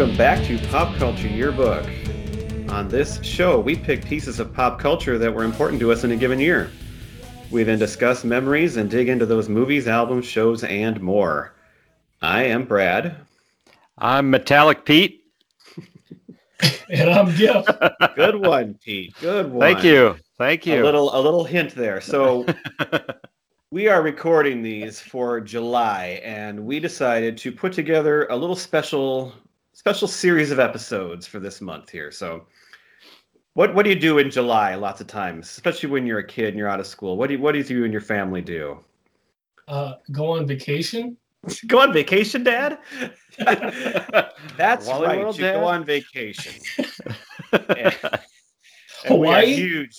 Welcome back to Pop Culture Yearbook. On this show, we pick pieces of pop culture that were important to us in a given year. We then discuss memories and dig into those movies, albums, shows, and more. I am Brad. I'm Metallic Pete. and I'm Gif. Good one, Pete. Good one. Thank you. Thank you. A little a little hint there. So we are recording these for July, and we decided to put together a little special special series of episodes for this month here. So what what do you do in July? Lots of times, especially when you're a kid and you're out of school. What do you, what do you and your family do? Uh, go on vacation. go on vacation, Dad. That's Wally right. World, you Dad? go on vacation. and, and Hawaii. huge,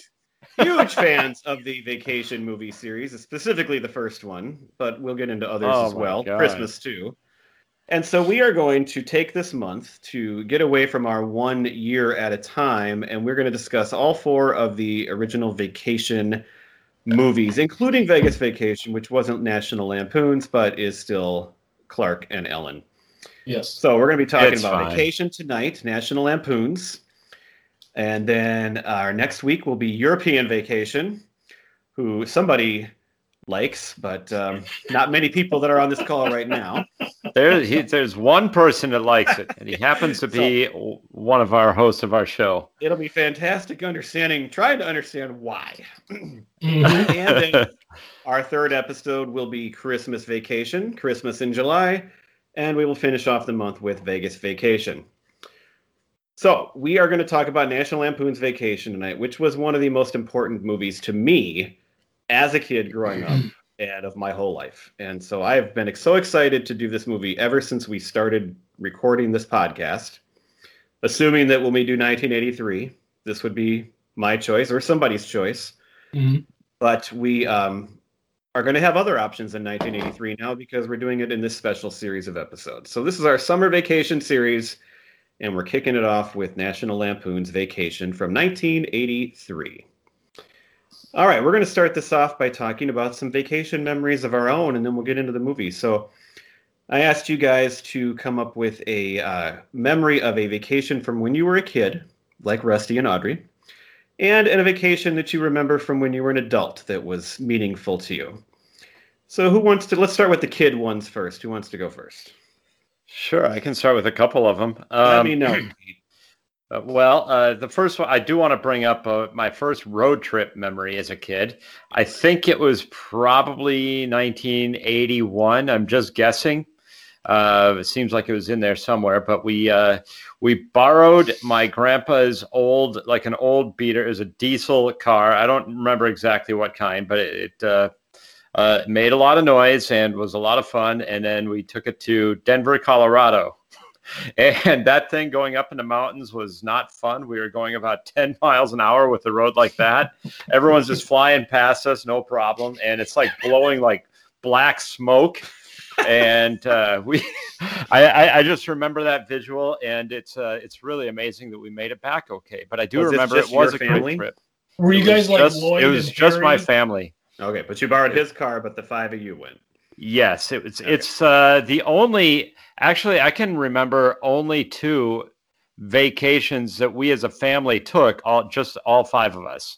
huge fans of the vacation movie series, specifically the first one, but we'll get into others oh as well. God. Christmas too. And so we are going to take this month to get away from our one year at a time, and we're going to discuss all four of the original vacation movies, including Vegas Vacation, which wasn't National Lampoons, but is still Clark and Ellen. Yes. So we're going to be talking it's about fine. Vacation tonight, National Lampoons. And then our next week will be European Vacation, who somebody likes, but um, not many people that are on this call right now. There, he, there's one person that likes it, and he happens to be so, one of our hosts of our show. It'll be fantastic understanding, trying to understand why. Mm-hmm. and then our third episode will be Christmas Vacation, Christmas in July, and we will finish off the month with Vegas Vacation. So, we are going to talk about National Lampoon's Vacation tonight, which was one of the most important movies to me as a kid growing up and of my whole life. And so I've been so excited to do this movie ever since we started recording this podcast. Assuming that when we do 1983, this would be my choice or somebody's choice. Mm-hmm. But we um, are going to have other options in 1983 now because we're doing it in this special series of episodes. So this is our summer vacation series, and we're kicking it off with National Lampoon's Vacation from 1983. All right, we're going to start this off by talking about some vacation memories of our own, and then we'll get into the movie. So, I asked you guys to come up with a uh, memory of a vacation from when you were a kid, like Rusty and Audrey, and a vacation that you remember from when you were an adult that was meaningful to you. So, who wants to? Let's start with the kid ones first. Who wants to go first? Sure, I can start with a couple of them. Um, Let me know. Uh, well, uh, the first one I do want to bring up uh, my first road trip memory as a kid. I think it was probably 1981. I'm just guessing. Uh, it seems like it was in there somewhere, but we uh, we borrowed my grandpa's old, like an old beater. It was a diesel car. I don't remember exactly what kind, but it, it uh, made a lot of noise and was a lot of fun. And then we took it to Denver, Colorado and that thing going up in the mountains was not fun. We were going about 10 miles an hour with a road like that. Everyone's just flying past us, no problem. And it's like blowing like black smoke. and uh, we, I, I, I, just remember that visual, and it's uh, it's really amazing that we made it back okay. But I do was remember it, it was a family? great trip. Were you guys like just, Lloyd It was just Harry? my family. Okay, but you borrowed his car, but the five of you went. Yes, it was. Okay. It's uh, the only. Actually, I can remember only two vacations that we as a family took. All just all five of us.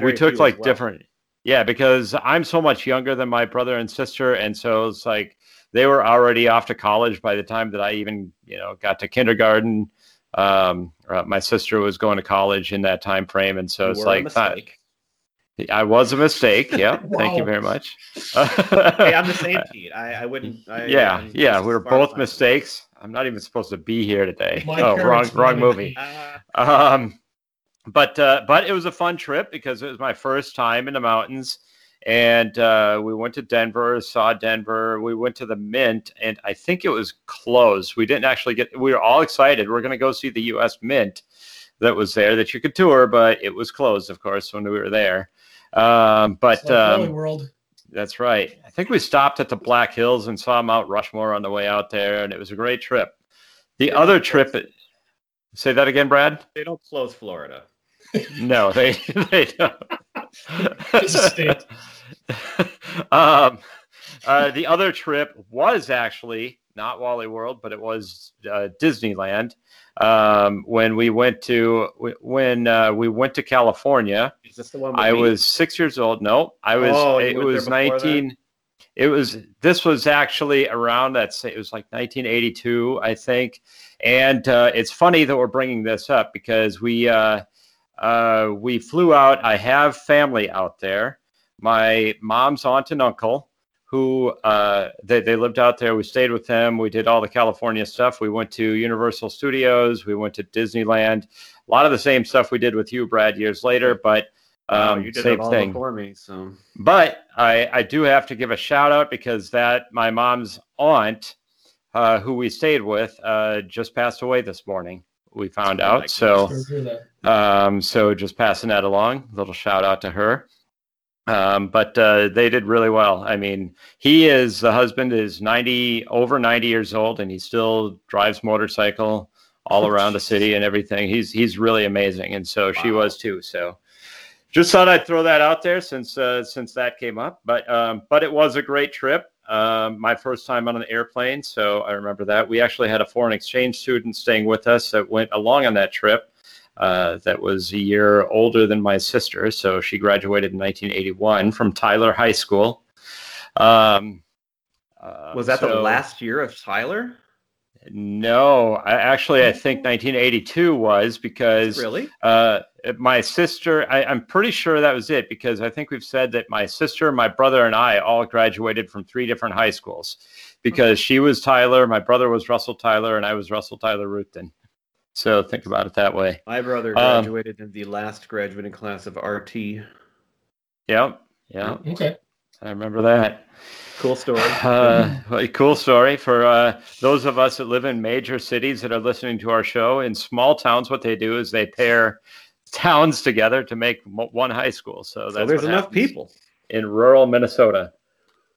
We took like well. different. Yeah, because I'm so much younger than my brother and sister, and so it's like they were already off to college by the time that I even you know got to kindergarten. Um, uh, my sister was going to college in that time frame, and so you it's like I was a mistake. Yeah. Thank you very much. hey, I'm the same, Pete. I, I wouldn't. I, yeah. I'm yeah. We are both mistakes. I'm not even supposed to be here today. My oh, wrong, wrong movie. Uh, um, but uh, but it was a fun trip because it was my first time in the mountains, and uh, we went to Denver, saw Denver. We went to the Mint, and I think it was closed. We didn't actually get. We were all excited. We're going to go see the U.S. Mint that was there that you could tour, but it was closed, of course, when we were there. Um, but like um, World. That's right. I think we stopped at the Black Hills and saw Mount Rushmore on the way out there, and it was a great trip. The they other trip, say that again, Brad. They don't close Florida. no, they they don't. it's a state. um, uh, the other trip was actually not Wally World, but it was uh, Disneyland. Um, when we went to when uh, we went to California, Is this the one? I me? was six years old. No, I was. Oh, it was before that? nineteen. It was. This was actually around that. It was like 1982, I think. And uh, it's funny that we're bringing this up because we uh, uh, we flew out. I have family out there. My mom's aunt and uncle, who uh, they they lived out there. We stayed with them. We did all the California stuff. We went to Universal Studios. We went to Disneyland. A lot of the same stuff we did with you, Brad, years later. But Wow, um, you did same it all thing. before me. So But I, I do have to give a shout out because that my mom's aunt, uh, who we stayed with, uh, just passed away this morning. We found Oh my out. So, Sure, hear that. um, so just passing that along. Little shout out to her. Um, but uh, they did really well. I mean, he is the husband is ninety over ninety years old, and he still drives motorcycle all around the city and everything. He's he's really amazing, and so she was too. So just thought I'd throw that out there since uh, since that came up. But um, but it was a great trip. Um, my first time on an airplane, so I remember that. We actually had a foreign exchange student staying with us that went along on that trip. Uh, that was a year older than my sister, so she graduated in 1981 from Tyler High School. Um, uh, was that the last year of Tyler? No, I, actually, I think 1982 was because Really? uh, my sister, I, I'm pretty sure that was it because I think we've said that my sister, my brother, and I all graduated from three different high schools because she was Tyler, my brother was Russell Tyler, and I was Russell Tyler Ruthven. So think about it that way. My brother Um, graduated in the last graduating class of RT. Yep. Yeah. Okay. I remember that. Cool story. Uh, well, a cool story for uh, those of us that live in major cities that are listening to our show. In small towns, what they do is they pair towns together to make mo- one high school. So, so there's enough people. in rural Minnesota.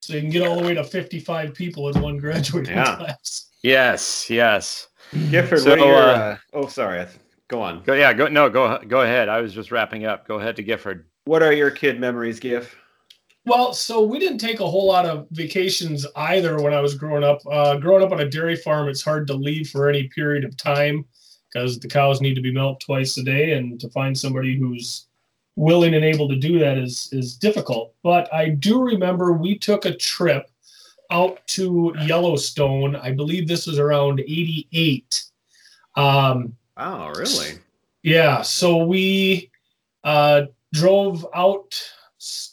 So you can get all the way to 55 people in one graduating Yeah. class. Yes, yes. Gifford, So, your? uh, Uh, oh, sorry. Go on. Go, yeah, go. No, go. Go ahead. I was just wrapping up. Go ahead to Gifford. What are your kid memories, Giff? Well, so we didn't take a whole lot of vacations either when I was growing up. Uh, growing up on a dairy farm, it's hard to leave for any period of time because the cows need to be milked twice a day, and to find somebody who's willing and able to do that is is difficult. But I do remember we took a trip out to Yellowstone. I believe this was around '88. Um, Oh, really? yeah, so we uh, drove out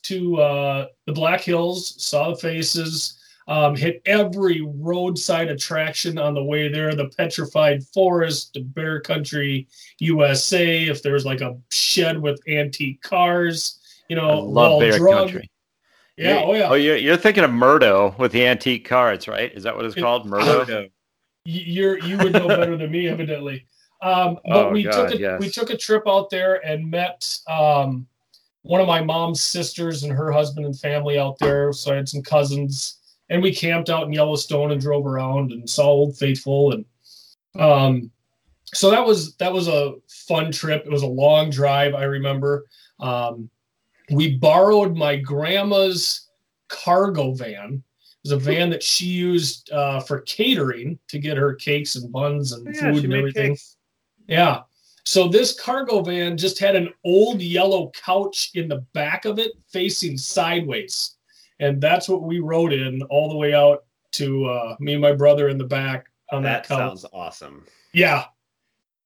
to uh, the Black Hills, saw the faces, um, hit every roadside attraction on the way there the Petrified Forest, the Bear Country USA, if there's like a shed with antique cars, you know, I love well Bear drug. Country. Yeah, oh yeah. Oh, you're, you're thinking of Murdo with the antique cards, right? Is that what it's It- called? Murdo. You're you would know better than me evidently um but Oh, we God, took a, yes. we took a trip out there and met um one of my mom's sisters and her husband and family out there so i had some cousins and we camped out in yellowstone and drove around and saw old faithful and um so that was that was a fun trip it was a long drive i remember um we borrowed my grandma's cargo van it was a van that she used uh, for catering to get her cakes and buns and Yeah, food and everything. cakes. Yeah. So this cargo van just had an old yellow couch in the back of it facing sideways. And that's what we rode in all the way out to uh, me and my brother in the back on that, That couch. sounds awesome. Yeah.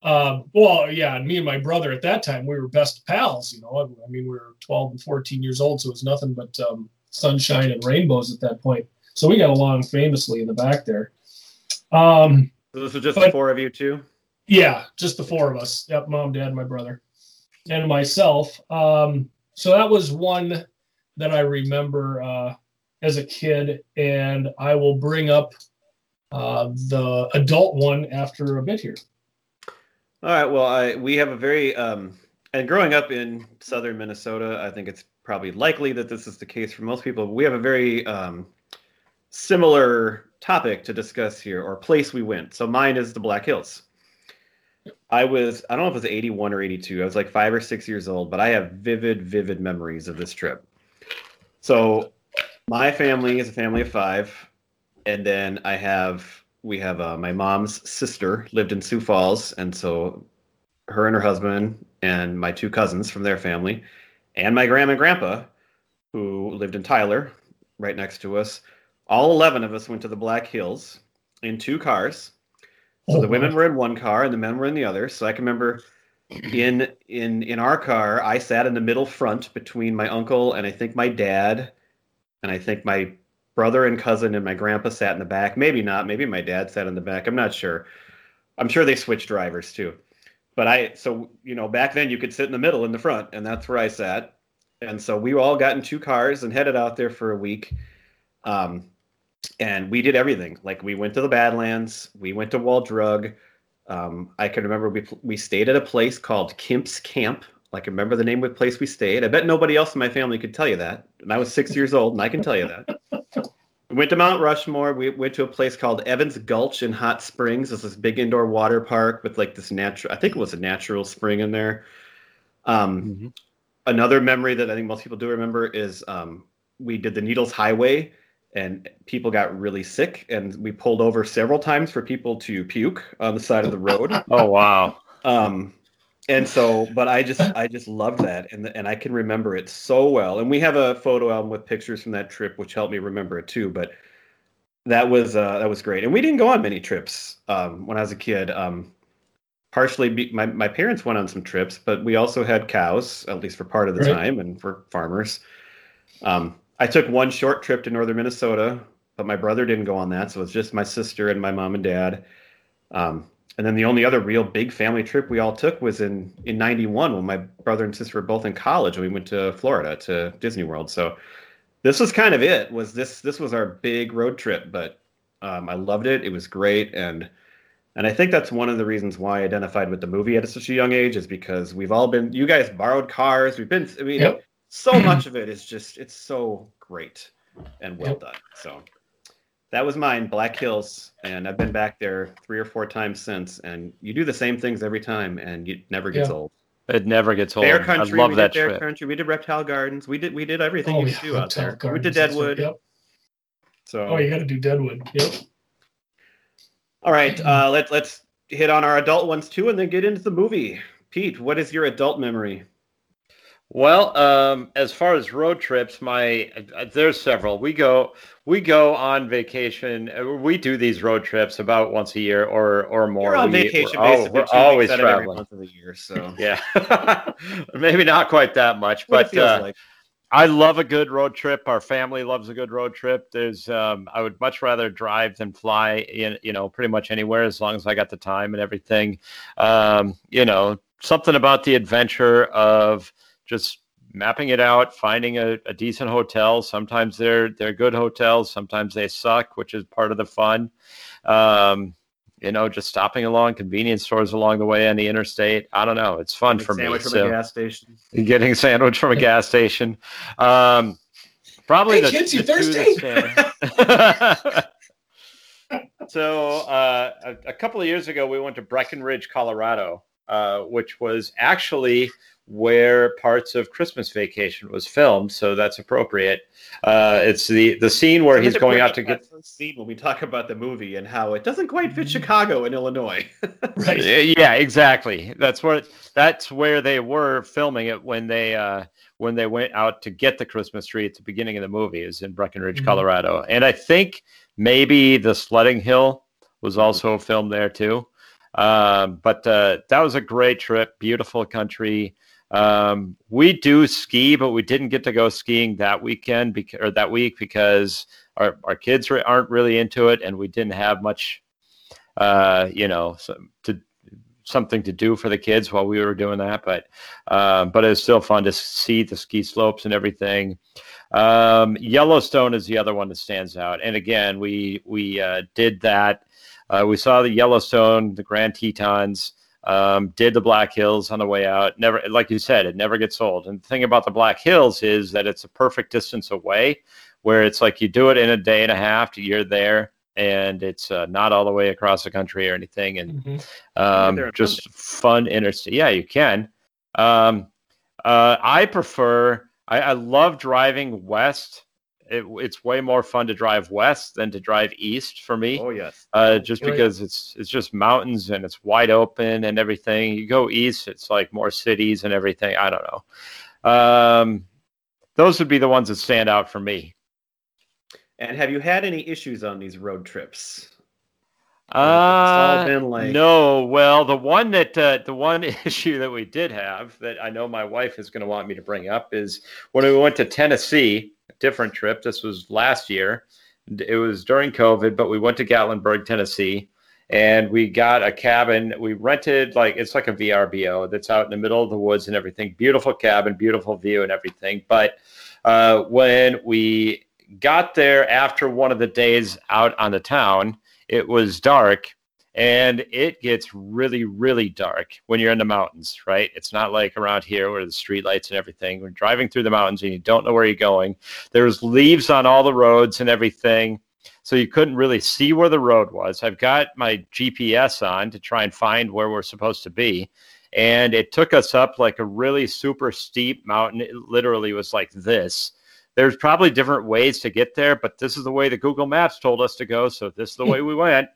Um, well, yeah, and me and my brother at that time, we were best pals, you know. I mean, we were 12 and 14 years old, so it was nothing but um, sunshine and rainbows at that point. So we got along famously in the back there. Um, So this was just But- the four of you two. yeah, just the four of us. Yep, mom, dad, my brother, and myself. Um, so that was one that I remember uh, as a kid, and I will bring up uh, the adult one after a bit here. All right. Well, I we have a very um, and growing up in southern Minnesota, I think it's probably likely that this is the case for most people. We have a very um, similar topic to discuss here, or place we went. So mine is the Black Hills. I was I don't know if it was 81 or 82. I was like five or six years old, but I have vivid, vivid memories of this trip. So my family is a family of five, and then I have we have uh, my mom's sister lived in Sioux Falls, and so her and her husband and my two cousins from their family, and my grandma and grandpa, who lived in Tyler, right next to us. All eleven of us went to the Black Hills in two cars. So Oh, the women were in one car and the men were in the other. So I can remember in in in our car, I sat in the middle front between my uncle and I think my dad, and I think my brother and cousin and my grandpa sat in the back. Maybe not. Maybe my dad sat in the back. I'm not sure. I'm sure they switched drivers too. But I so you know back then you could sit in the middle in the front, and that's where I sat. And so we all got in two cars and headed out there for a week. Um, and we did everything. Like we went to the Badlands, we went to Wall Drug. Um, I can remember we we stayed at a place called Kimp's Camp. Like I remember the name of the place we stayed. I bet nobody else in my family could tell you that. And I was six years old, and I can tell you that. We went to Mount Rushmore. We went to a place called Evans Gulch in Hot Springs. It's this big indoor water park with like this natural. I think it was a natural spring in there. Um, Mhm. another memory that I think most people do remember is um, we did the Needles Highway, and people got really sick, and we pulled over several times for people to puke on the side of the road. Oh wow. Um, and so, but I just I just loved that, and and I can remember it so well. And we have a photo album with pictures from that trip, which helped me remember it too. But that was uh, that was great, and we didn't go on many trips um, when I was a kid. Um, partially, be, my my parents went on some trips, but we also had cows, at least for part of the Right. time, and for farmers. Um, I took one short trip to northern Minnesota, but my brother didn't go on that, so it was just my sister and my mom and dad. Um, and then the only other real big family trip we all took was in in '91 when my brother and sister were both in college, and we went to Florida to Disney World. So this was kind of it. Was this this was our big road trip? But um, I loved it. It was great, and and I think that's one of the reasons why I identified with the movie at such a young age is because we've all been. You guys borrowed cars. We've been. I mean, Yep. so much of it is just it's so great and well Yep. done. So that was mine, Black Hills, and I've been back there three or four times since. And you do the same things every time, and it never gets Yeah. old. It never gets old. Bear I Country, love we that did Bear trip. Country, we did Reptile Gardens, we did we did everything Oh, you yeah, do out Reptile there. we Gardens, did that's right, Deadwood. Yep. So Oh, you got to do Deadwood. Yep. all right, uh, let let's hit on our adult ones too, and then get into the movie. Pete, what is your adult memory? Well, um, as far as road trips, my uh, there's several. We go we go on vacation. uh, We do these road trips about once a year or or more. You're on We- vacation we're, we're always weeks out of every traveling. month of the year. So Yeah, maybe not quite that much, what but uh, like. I love a good road trip. Our family loves a good road trip. There's, um, I would much rather drive than fly. In you know, pretty much anywhere as long as I got the time and everything. Um, you know, something about the adventure of just mapping it out, finding a, a decent hotel. Sometimes they're they're good hotels. Sometimes they suck, which is part of the fun. Um, you know, just stopping along convenience stores along the way on the interstate. I don't know. It's fun for me. Sandwich from So- a gas station. getting a sandwich from a gas station. Um, probably Hey, the, kids, you the thirsty? so uh, a, a couple of years ago, we went to Breckenridge, Colorado, uh, which was actually where parts of Christmas Vacation was filmed. So that's appropriate. Uh, it's the the scene where So he's going out to get. that scene when we talk about the movie and how it doesn't quite fit Chicago and Illinois. Right. Yeah, exactly. That's where that's where they were filming it when they uh, when they went out to get the Christmas tree at the beginning of the movie. is in Breckenridge, Mhm. Colorado, and I think maybe the sledding hill was also filmed there too. Um, but uh, that was a great trip. Beautiful country. Um, we do ski, but we didn't get to go skiing that weekend or that week because our, our kids re- aren't really into it, and we didn't have much, uh, you know, so, to something to do for the kids while we were doing that. But um, but it was still fun to see the ski slopes and everything. Um, Yellowstone is the other one that stands out, and again, we we uh, did that. Uh, we saw the Yellowstone, the Grand Tetons. Um, did the Black Hills on the way out. Never, like you said, it never gets old. And the thing about the Black Hills is that it's a perfect distance away, where it's like you do it in a day and a half. You're there, and it's uh, not all the way across the country or anything. And Mhm. um, just fun interstate. Yeah, you can. Um, uh, I prefer. I, I love driving west it, it's way more fun to drive west than to drive east for me. Oh yes. Uh, just Right. because it's it's just mountains and it's wide open and everything. You go east, it's like more cities and everything. I don't know. Um, those would be the ones that stand out for me. And have you had any issues on these road trips? all Uh, like- no. Well, the one that uh, the one issue that we did have that I know my wife is going to want me to bring up is when we went to Tennessee, a different trip. This was last year. It was during COVID, but we went to Gatlinburg, Tennessee, and we got a cabin. We rented like it's like a VRBO that's out in the middle of the woods and everything. Beautiful cabin, beautiful view and everything. But uh, when we got there after one of the days out on the town, it was dark and it gets really really dark when you're in the mountains right? It's not like around here where the street lights and everything. We're driving through the mountains and you don't know where you're going there's leaves on all the roads and everything so you couldn't really see where the road was. I've got my gps on to try and find where we're supposed to be and it took us up like a really super steep mountain. It literally was like this. There's probably different ways to get there, but this is the way the Google Maps told us to go. So this is the hmm. way we went.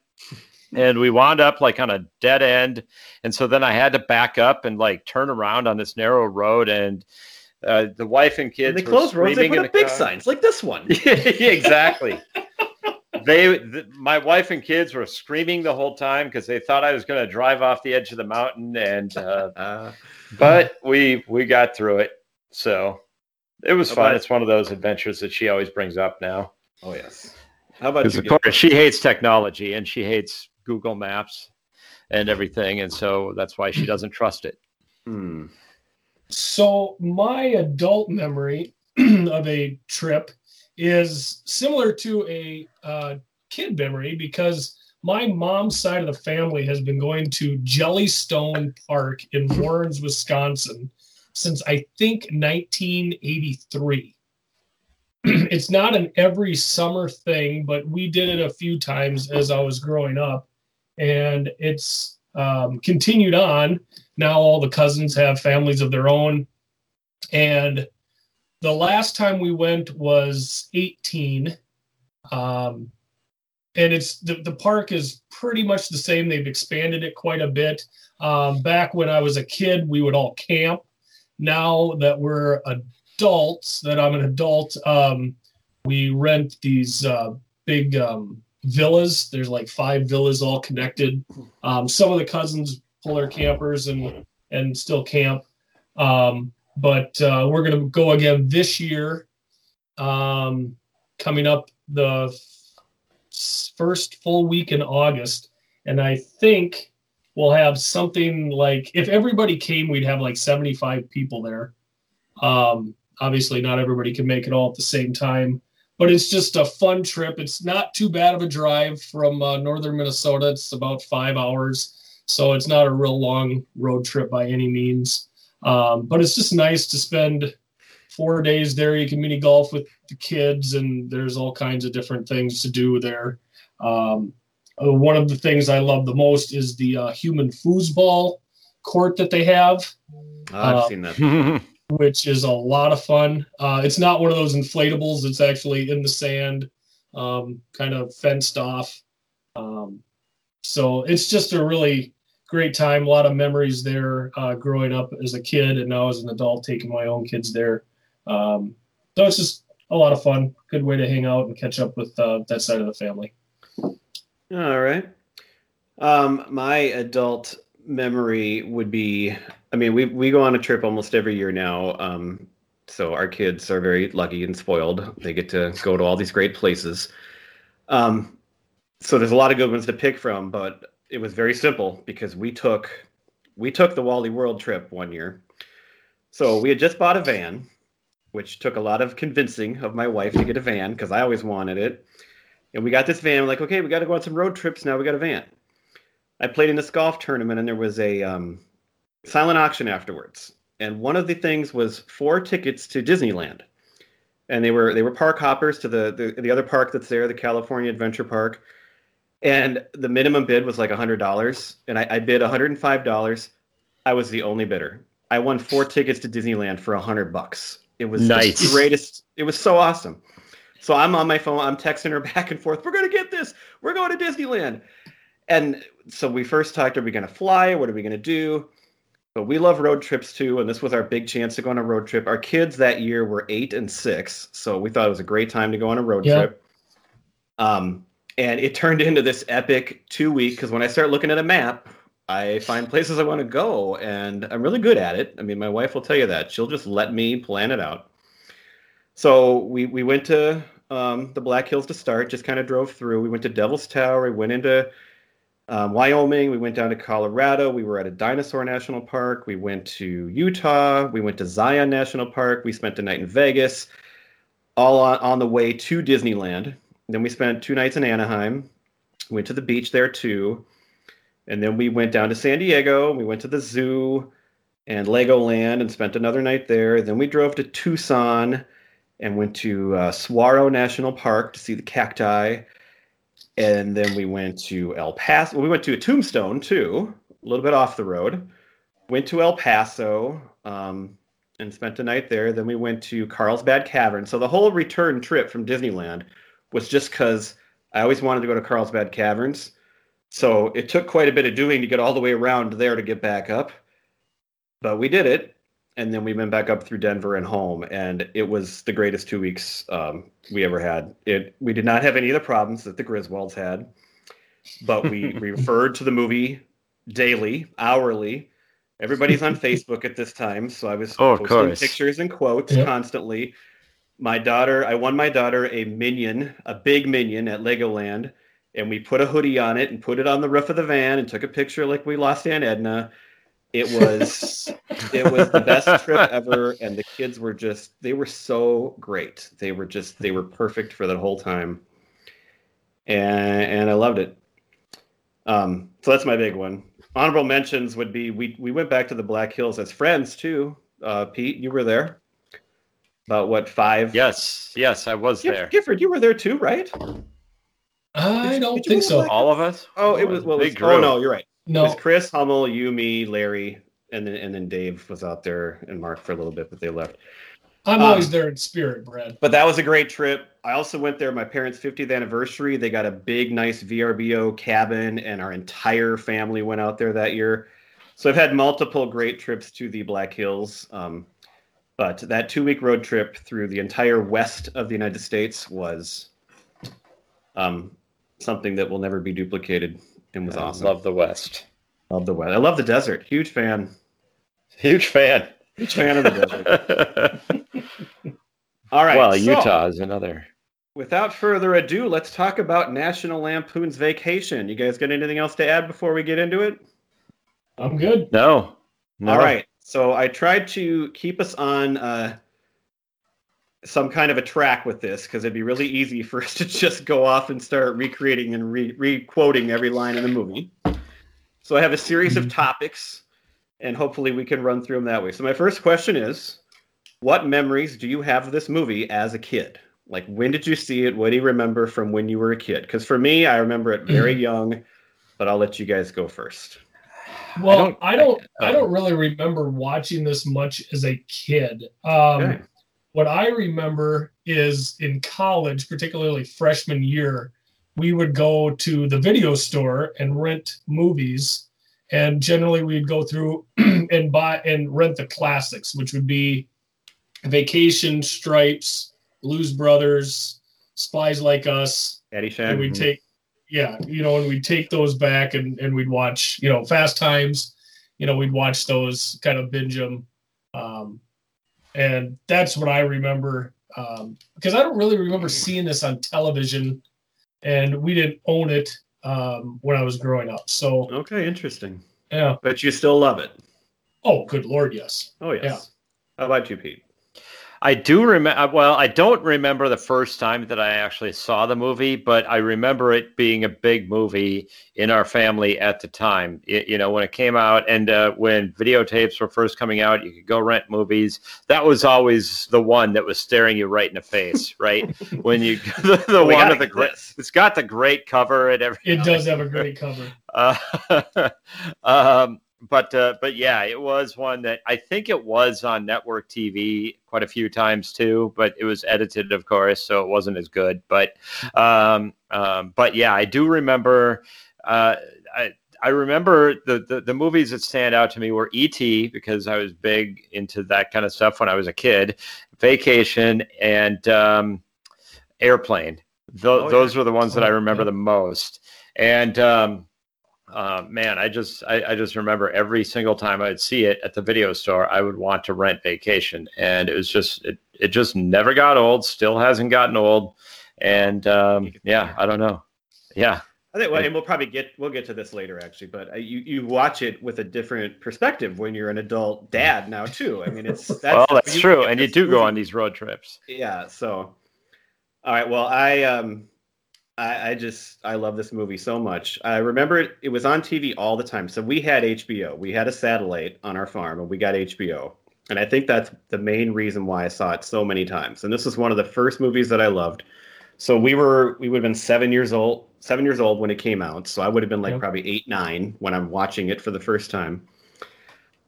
And we wound up like on a dead end. And so then I had to back up and like turn around on this narrow road. And uh, the wife and kids And they were close roads. They put up the big car. signs like this one. Yeah, exactly. they, th- my wife and kids were screaming the whole time because they thought I was going to drive off the edge of the mountain, and uh, Uh, but we we got through it. So it was fun. about- It's one of those adventures that she always brings up now. oh yes. How about Because you? of course she hates technology and she hates Google Maps and everything, and so that's why she doesn't trust it. Hmm. So my adult memory of a trip is similar to a uh, kid memory because my mom's side of the family has been going to Jellystone Park in Warrens, Wisconsin since I think 1983. it's not an every summer thing, but we did it a few times as I was growing up, and it's um, continued on. Now all the cousins have families of their own. And the last time we went was 18 um, and it's the, the park is pretty much the same. They've expanded it quite a bit. Um, back when i was a kid we would all camp. Now that we're adults that i'm an adult um, we rent these uh, big um, villas there's like five villas all connected um, some of the cousins pull their campers and and still camp. Um, but uh, we're going to go again this year, um, coming up the f- first full week in August. And I think we'll have something like, if everybody came, we'd have like 75 people there. Um, obviously, not everybody can make it all at the same time, but it's just a fun trip. It's not too bad of a drive from uh, northern Minnesota. It's about five hours so it's not a real long road trip by any means. Um, but it's just nice to spend four days there. You can mini golf with the kids, and there's all kinds of different things to do there. Um, uh, one of the things I love the most is the uh, human foosball court that they have, Oh, I've Uh, seen that. which is a lot of fun. Uh, it's not one of those inflatables; it's actually in the sand, um, kind of fenced off. Um, so it's just a really great time. A lot of memories there uh, growing up as a kid, and now as an adult, taking my own kids there. Um, so it's just a lot of fun. Good way to hang out and catch up with uh, that side of the family. All right. Um, my adult memory would be I mean, we we go on a trip almost every year now. Um, so our kids are very lucky and spoiled. They get to go to all these great places. Um, so there's a lot of good ones to pick from, but it was very simple because we took we took the Wally World trip one year. So we had just bought a van, which took a lot of convincing of my wife to get a van because I always wanted it. And we got this van. Like, okay, we got to go on some road trips now. We got a van. I played in this golf tournament, and there was a um, silent auction afterwards. And one of the things was four tickets to Disneyland, and they were they were park hoppers to the the, the other park that's there, the California Adventure Park. And the minimum bid was like hundred dollars, and I, I bid hundred and five dollars. I was the only bidder. I won four tickets to Disneyland for a hundred bucks. It was Nice. the greatest. It was so awesome. So I'm on my phone. I'm texting her back and forth. We're gonna get this. We're going to Disneyland. And so we first talked. Are we gonna fly? What are we gonna do? But we love road trips too, and this was our big chance to go on a road trip. Our kids that year were eight and six, so we thought it was a great time to go on a road Yeah. trip. Um, and it turned into this epic two week because when I start looking at a map, I find places I want to go, and I'm really good at it. I mean, my wife will tell you that she'll just let me plan it out. So we we went to um, the Black Hills to start. Just kind of drove through. We went to Devil's Tower. We went into um, Wyoming. We went down to Colorado. We were at a dinosaur national park. We went to Utah. We went to Zion National Park. We spent a night in Vegas, all on, on the way to Disneyland. Then we spent two nights in Anaheim. Went to the beach there too. And then we went down to San Diego. We went to the zoo and Legoland and spent another night there. Then we drove to Tucson and went to uh, Saguaro National Park to see the cacti and then we went to El Paso. We went to a Tombstone too, a little bit off the road. Went to El Paso um, and spent a night there. Then we went to Carlsbad Cavern. So the whole return trip from Disneyland was just because I always wanted to go to Carlsbad Caverns. So it took quite a bit of doing to get all the way around there to get back up, but we did it. And then we went back up through Denver and home, and it was the greatest two weeks um, we ever had. It we did not have any of the problems that the Griswolds had, but we referred to the movie daily, hourly. Everybody's on Facebook at this time, so I was Oh, posting pictures and quotes Yep. constantly. My daughter, I won my daughter a minion, a big minion at Legoland, and we put a hoodie on it and put it on the roof of the van and took a picture like we lost Aunt Edna. It was it was the best trip ever, and the kids were just they were so great. They were just they were perfect for that whole time, and and I loved it. Um, so that's my big one. Honorable mentions would be we we went back to the Black Hills as friends too. Uh, Pete, you were there. About what five? Yes, yes, I was Giff- there. Gifford, you were there too, right? I Did you- don't did think so. All of us? Oh, it was well. It was, oh no, you're right. It No, was Chris, Hummel, you, me, Larry, and then and then Dave was out there and Mark for a little bit, but they left. I'm um, always there in spirit, Brad. But that was a great trip. I also went there my parents' 50th anniversary. They got a big, nice VRBO cabin, and our entire family went out there that year. So I've had multiple great trips to the Black Hills. Um, but that two week road trip through the entire west of the United States was um, something that will never be duplicated and was I awesome. Love the West. Love the West. I love the desert. Huge fan. Huge fan. Huge fan of the desert. All right. well, so- Utah is another. Without further ado, let's talk about National Lampoon's Vacation. You guys got anything else to add before we get into it? I'm good. No. no. All right. So I tried to keep us on uh, some kind of a track with this because it'd be really easy for us to just go off and start recreating and re- re-quoting every line in the movie. So I have a series of topics, and hopefully we can run through them that way. So my first question is, what memories do you have of this movie as a kid? Like, when did you see it? What do you remember from when you were a kid? Because for me, I remember it very young, but I'll let you guys go first. Well, don't- I don't, I uh, don't, really remember watching this much as a kid. Um, Okay. What I remember is in college, particularly freshman year, we would go to the video store and rent movies, and generally we'd go through and buy and rent the classics, which would be Vacation, Stripes, Blues Brothers, Spies Like Us, Caddyshack. and we'd take yeah you know and we'd take those back and and we'd watch you know fast times. You know we'd watch those kind of binge them um and that's what i remember um because i don't really remember seeing this on television and we didn't own it um when i was growing up so Okay, interesting. yeah But you still love it. oh good lord yes Oh yes. Yeah. How about you, Pete? I do remember. Well, I don't remember the first time that I actually saw the movie, but I remember it being a big movie in our family at the time. It, you know, when it came out, and uh, when videotapes were first coming out, you could go rent movies. That was always the one that was staring you right in the face, right? when you the, the one of the great. It's got the great cover and everything. it does have a great cover Uh, um, but uh, but yeah, it was one that I think it was on network TV quite a few times too. But it was edited, of course, so it wasn't as good. But um, um, but yeah, I do remember. Uh, I, I remember the, the, the movies that stand out to me were E.T. because I was big into that kind of stuff when I was a kid, Vacation, and um, Airplane. Th- oh, those yeah. were the ones that I remember the most. And um, uh, man, I just I, I, just remember every single time I'd see it at the video store, I would want to rent Vacation, and it was just it it just never got old. Still hasn't gotten old, and um, yeah, I don't know. Yeah, I think, well, and we'll probably get we'll get to this later, actually. But uh, you you watch it with a different perspective when you're an adult dad now too. I mean, it's that's, well, that's true, and you do movie. go on these road trips. Yeah. So, all right. Well, I um, I, I just I love this movie so much. I remember it, it was on TV all the time. So we had HBO. We had a satellite on our farm, and we got HBO. And I think that's the main reason why I saw it so many times. And this was one of the first movies that I loved. So we were we would have been seven years old seven years old when it came out. So I would have been like yep. probably eight nine when I'm watching it for the first time.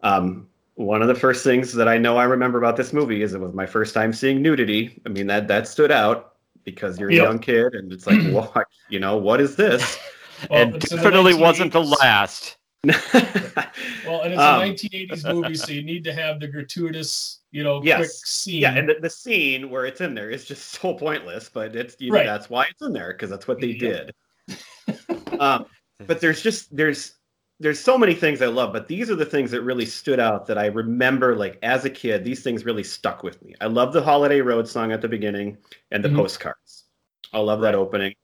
Um, one of the first things that I know I remember about this movie is it was my first time seeing nudity. I mean that that stood out because you're a yep. young kid and it's like what you know what is this? well, and definitely wasn't the last. well, and it's um, a 1980s movie, so you need to have the gratuitous you know, yes. quick scene. Yeah, and the, the, scene where it's in there is just so pointless, but it's you know, right. that's why it's in there because that's what they yeah. did. um, but there's just there's there's so many things I love, but these are the things that really stood out that I remember like as a kid. These things really stuck with me. I love the Holiday Road song at the beginning and the mm-hmm. postcards. I love right. that opening.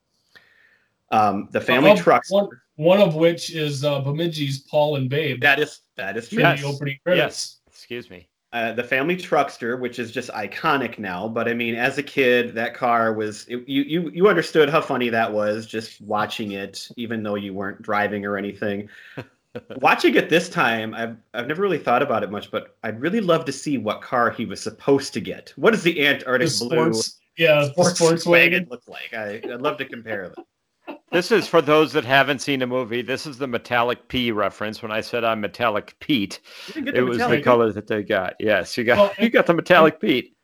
Um, the family trucks. One, one, of which is uh, Bemidji's Paul and Babe. That is that is true. Yes. The opening credits. Yes. Excuse me. Uh, the family truckster, which is just iconic now. But I mean, as a kid, that car was it, you you you understood how funny that was just watching it, even though you weren't driving or anything. watching it this time, I've I've never really thought about it much, but I'd really love to see what car he was supposed to get. What does the Antarctic the sports, blue yeah sports, sports wagon look like? I, I'd love to compare them. This is for those that haven't seen the movie. This is the metallic pea reference. When I said I'm metallic Pete, it was the color that they got. Yes, you got well, you got the metallic Pete.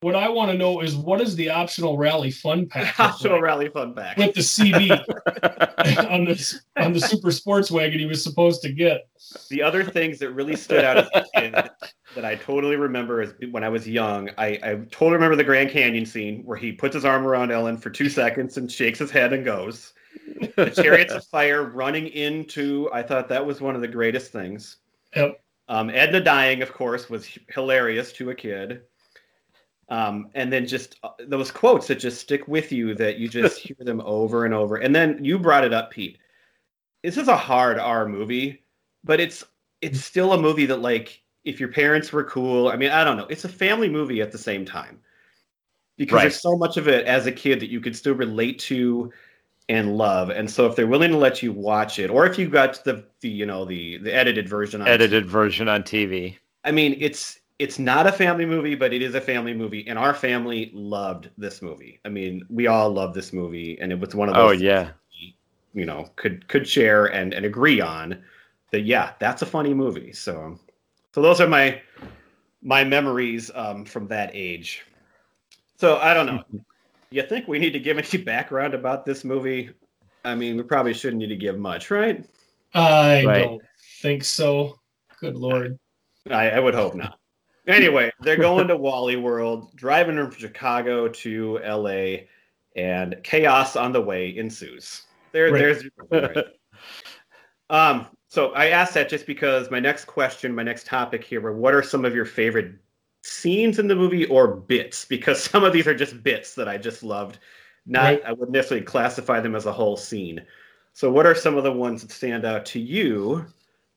What I want to know is what is the optional rally fun pack? Optional like rally fun pack with the CD on the on the super sports wagon he was supposed to get. The other things that really stood out as a kid that I totally remember is when I was young. I, I totally remember the Grand Canyon scene where he puts his arm around Ellen for two seconds and shakes his head and goes the chariots of fire running into i thought that was one of the greatest things. Yep. Um, edna dying of course was hilarious to a kid. Um, and then just uh, those quotes that just stick with you that you just hear them over and over. And then you brought it up pete. This is a hard r movie but it's it's still a movie that like if your parents were cool i mean i don't know. It's a family movie at the same time. Because right. there's so much of it as a kid that you could still relate to and love. And so if they're willing to let you watch it, or if you got the, the you know the the edited version, on edited TV, version on TV. I mean, it's it's not a family movie, but it is a family movie, and our family loved this movie. I mean, we all love this movie, and it was one of those. Oh yeah. We, you know, could could share and and agree on that. Yeah, that's a funny movie. So, so those are my my memories um, from that age. So I don't know. You think we need to give any background about this movie? I mean, we probably shouldn't need to give much, right? I right. don't think so. Good lord. I, I would hope not. Anyway, they're going to Wally World, driving from Chicago to LA, and chaos on the way ensues. There, right. there's. um. So I asked that just because my next question, my next topic here were what are some of your favorite scenes in the movie or bits because some of these are just bits that I just loved. Not right. I wouldn't necessarily classify them as a whole scene. So what are some of the ones that stand out to you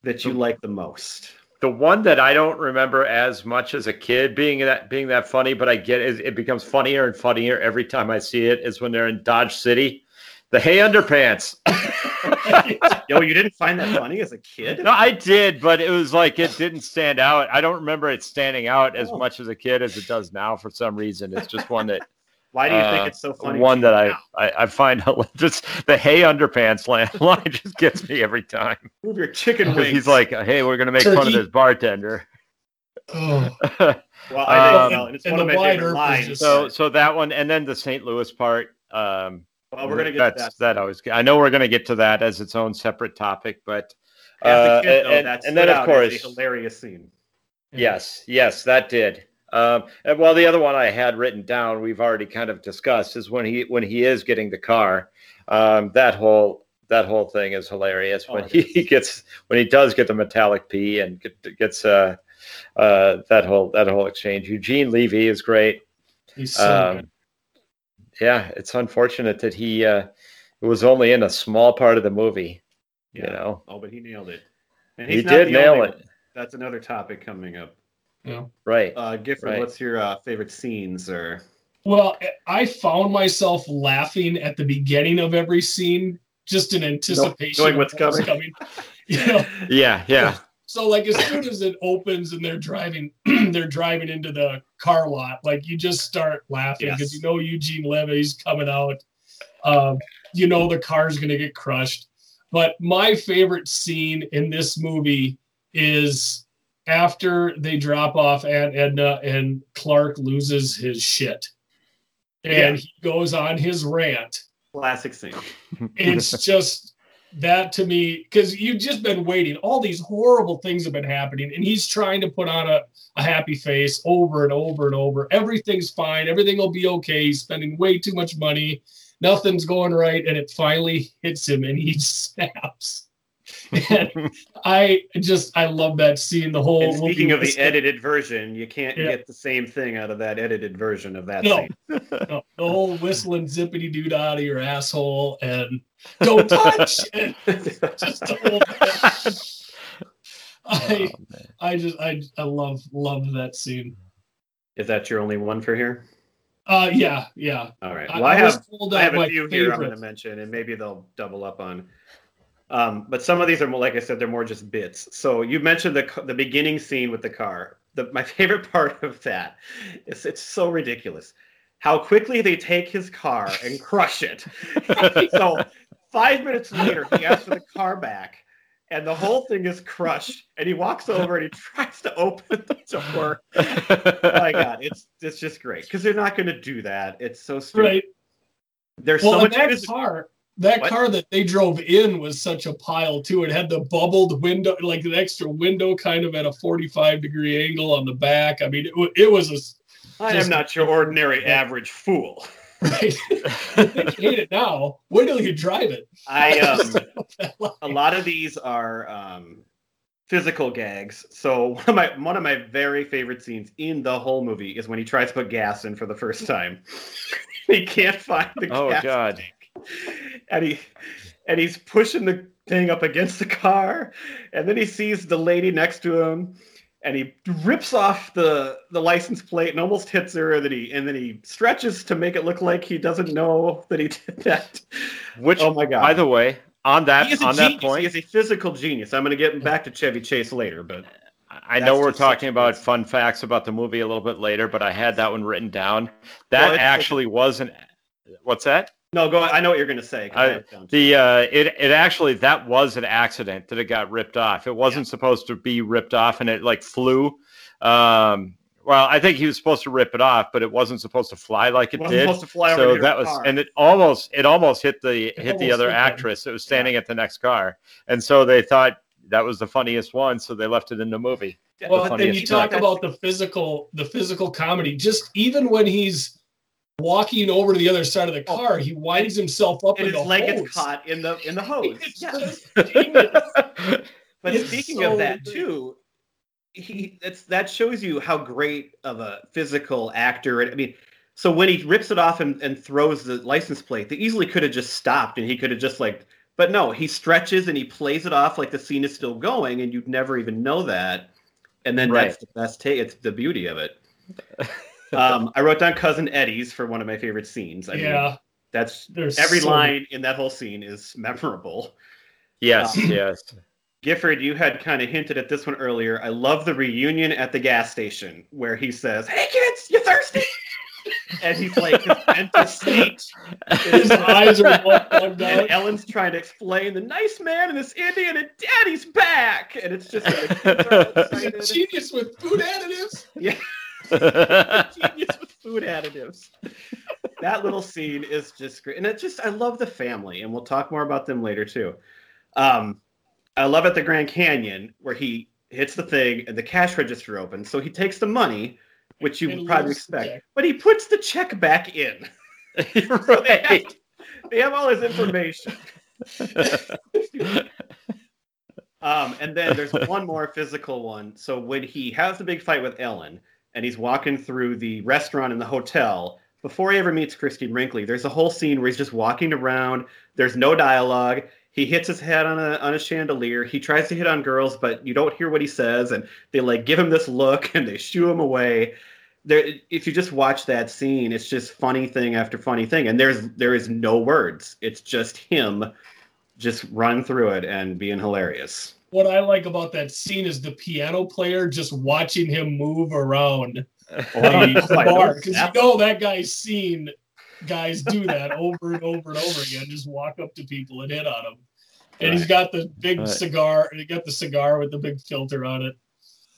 that you the, like the most? The one that I don't remember as much as a kid being that being that funny, but I get it, it becomes funnier and funnier every time I see it is when they're in Dodge City. The hay underpants. Yo, you didn't find that funny as a kid? No, I did, but it was like it didn't stand out. I don't remember it standing out as oh. much as a kid as it does now for some reason. It's just one that Why do you think Uh, it's so funny? One that I. I, I find just the hey underpants line, line just gets me every time. move your chicken wings. he's like, hey, we're gonna make fun of this bartender. Oh, well, I know, um, well, and it's and one of my wide favorite earth lines. just- so so that one, and then the St. Louis part. Um, well, we're gonna get that's to that. that always. I know we're gonna get to that as its own separate topic, but As a uh, kid, though, and, that and then of course a hilarious scene. Yes, yes, that did. Um, and well, the other one I had written down, we've already kind of discussed, is when he when he is getting the car. Um, that whole that whole thing is hilarious when Oh, it he gets when he does get the metallic pea and get, gets uh, uh, that whole that whole exchange. Eugene Levy is great. he's so Um, good. Yeah, it's unfortunate that he uh, was only in a small part of the movie. Yeah. You know, Oh, but he nailed it. And he not did the nail only it. one. That's another topic coming up. Yeah. Right. Uh, Gifford, Right. what's your uh, favorite scenes? Or Well, I found myself laughing at the beginning of every scene, just in anticipation knowing of what's what was coming. You know, Yeah, yeah. so like as soon as it opens and they're driving, they're driving into the car lot, like you just start laughing because Yes. you know Eugene Levy's coming out. Um, you know the car's gonna get crushed. But my favorite scene in this movie is after they drop off Aunt Edna and Clark loses his shit. And he goes on his rant. classic scene. It's just that to me, because you've just been waiting. All these horrible things have been happening, and he's trying to put on a, a happy face over and over and over. Everything's fine. Everything will be okay. He's spending way too much money. Nothing's going right. And it finally hits him and he snaps. And I just, I love that scene. The whole And speaking of the was- edited version, you can't Yeah. get the same thing out of that edited version of that No. scene. No, the whole whistling zippity doo out of your asshole and don't touch it. Just the whole I Oh. I just I I love love that scene. Is that your only one for here? Uh yeah, yeah. All right. Well, I, I was have I have a few here I'm going to mention, and maybe they'll double up on. Um, but some of these are more, like I said, they're more just bits. So you mentioned the the beginning scene with the car. The, my favorite part of that is it's so ridiculous how quickly they take his car and crush it. so five minutes later, he asks for the car back, and the whole thing is crushed. And he walks over and he tries to open the door. Oh my god, it's it's just great because they're not going to do that. It's so stupid. Right. There's Well, so much that car, that What? car that they drove in was such a pile too. It had the bubbled window, like an extra window, kind of at a forty-five degree angle on the back. I mean, it, it was a s- I am not your ordinary average fool. right. I think you hate it now. Wait till you drive it. I um a lot of these are um physical gags. So one of my one of my very favorite scenes in the whole movie is when he tries to put gas in for the first time. he can't find the Oh, gas God. tank. And he and he's pushing the thing up against the car, and then he sees the lady next to him, and he rips off the the license plate and almost hits her. And then he and then he stretches to make it look like he doesn't know that he did that. Which, Oh my god! by the way, on that he is a on that point, he's a physical genius. I'm going to get back to Chevy Chase later, but I know we're talking about fun facts about the movie a little bit later, but I had that one written down. That it's- actually wasn't. What's that? No, go. I know what you're going to say. I I- have it down too. The uh, it it actually that was an accident that it got ripped off. It wasn't supposed to be ripped off, and it like flew. Um, well, I think he was supposed to rip it off, but it wasn't supposed to fly like it Wasn't did. supposed to fly over so that was, car. and it almost it almost hit the hit the other hit them. actress that was standing at the next car, and so they thought that was the funniest one, so they left it in the movie. Well, the then you talk part. about the physical, the physical comedy. Just even when he's walking over to the other side of the Oh. car, he winds himself up and in his the leg hose. gets caught in the in the hose. It's Yeah. just genius. But It's speaking so of that good. too, he that's that shows you how great of a physical actor. I mean, so when he rips it off and, and throws the license plate, they easily could have just stopped and he could have just like. But no, he stretches and he plays it off like the scene is still going, and you'd never even know that. And then Right. that's the best take. It's the beauty of it. um, I wrote down cousin Eddie's for one of my favorite scenes. I mean, yeah, that's there's every so- line in that whole scene is memorable. yes, Um, yes. Gifford, you had kind of hinted at this one earlier. I love the reunion at the gas station where he says, "Hey kids, you thirsty?" and he's like his mental state. His eyes are bugged And out. Ellen's trying to explain the nice man and this Indian and Daddy's back, and it's just like, the kids are He's a genius with food additives. Yeah, genius with food additives. That little scene is just great, and it just I love the family, and we'll talk more about them later too. Um, I love at the Grand Canyon where he hits the thing and the cash register opens, so he takes the money, which you would probably expect, but he puts the check back in. So they, have, right. they have all his information. Um, and then there's one more physical one. So when he has the big fight with Ellen and he's walking through the restaurant and the hotel, before he ever meets Christie Brinkley, there's a whole scene where he's just walking around. There's no dialogue. He hits his head on a on a chandelier. He tries to hit on girls, but you don't hear what he says, and they like give him this look and they shoo him away. There, if you just watch that scene, it's just funny thing after funny thing, and there's there is no words. It's just him just running through it and being hilarious. What I like about that scene is the piano player just watching him move around Oh, the bar because you know that guy's seen guys do that over and over and over again. Just walk up to people and hit on them. And he's got the big Right. cigar. He got the cigar with the big filter on it.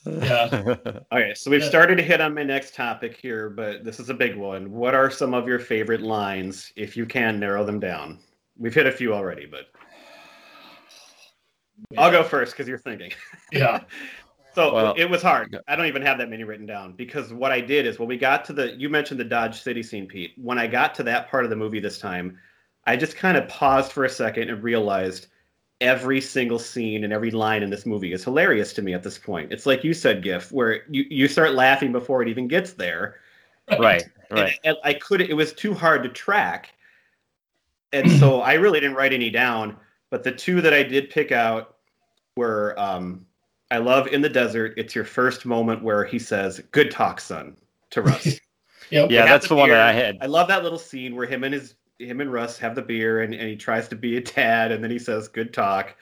Yeah. Okay, so we've Yeah. started to hit on my next topic here, but this is a big one. What are some of your favorite lines, if you can narrow them down? We've hit a few already, but I'll go first because you're thinking. Yeah. So Well- it was hard. I don't even have that many written down because what I did is when we got to the, you mentioned the Dodge City scene, Pete. When I got to that part of the movie this time, I just kind of paused for a second and realized every single scene and every line in this movie is hilarious to me at this point. It's like you said, Gif, where you, you start laughing before it even gets there. right, And- right. And, I couldn't, it was too hard to track. And so I really didn't write any down. But the two that I did pick out were um, I love In the Desert. It's your first moment where he says, Good talk, son, to Russ. Yep. Yeah, that's the one that I had. I love that little scene where him and his him and Russ have the beer and, and he tries to be a dad and then he says, Good talk.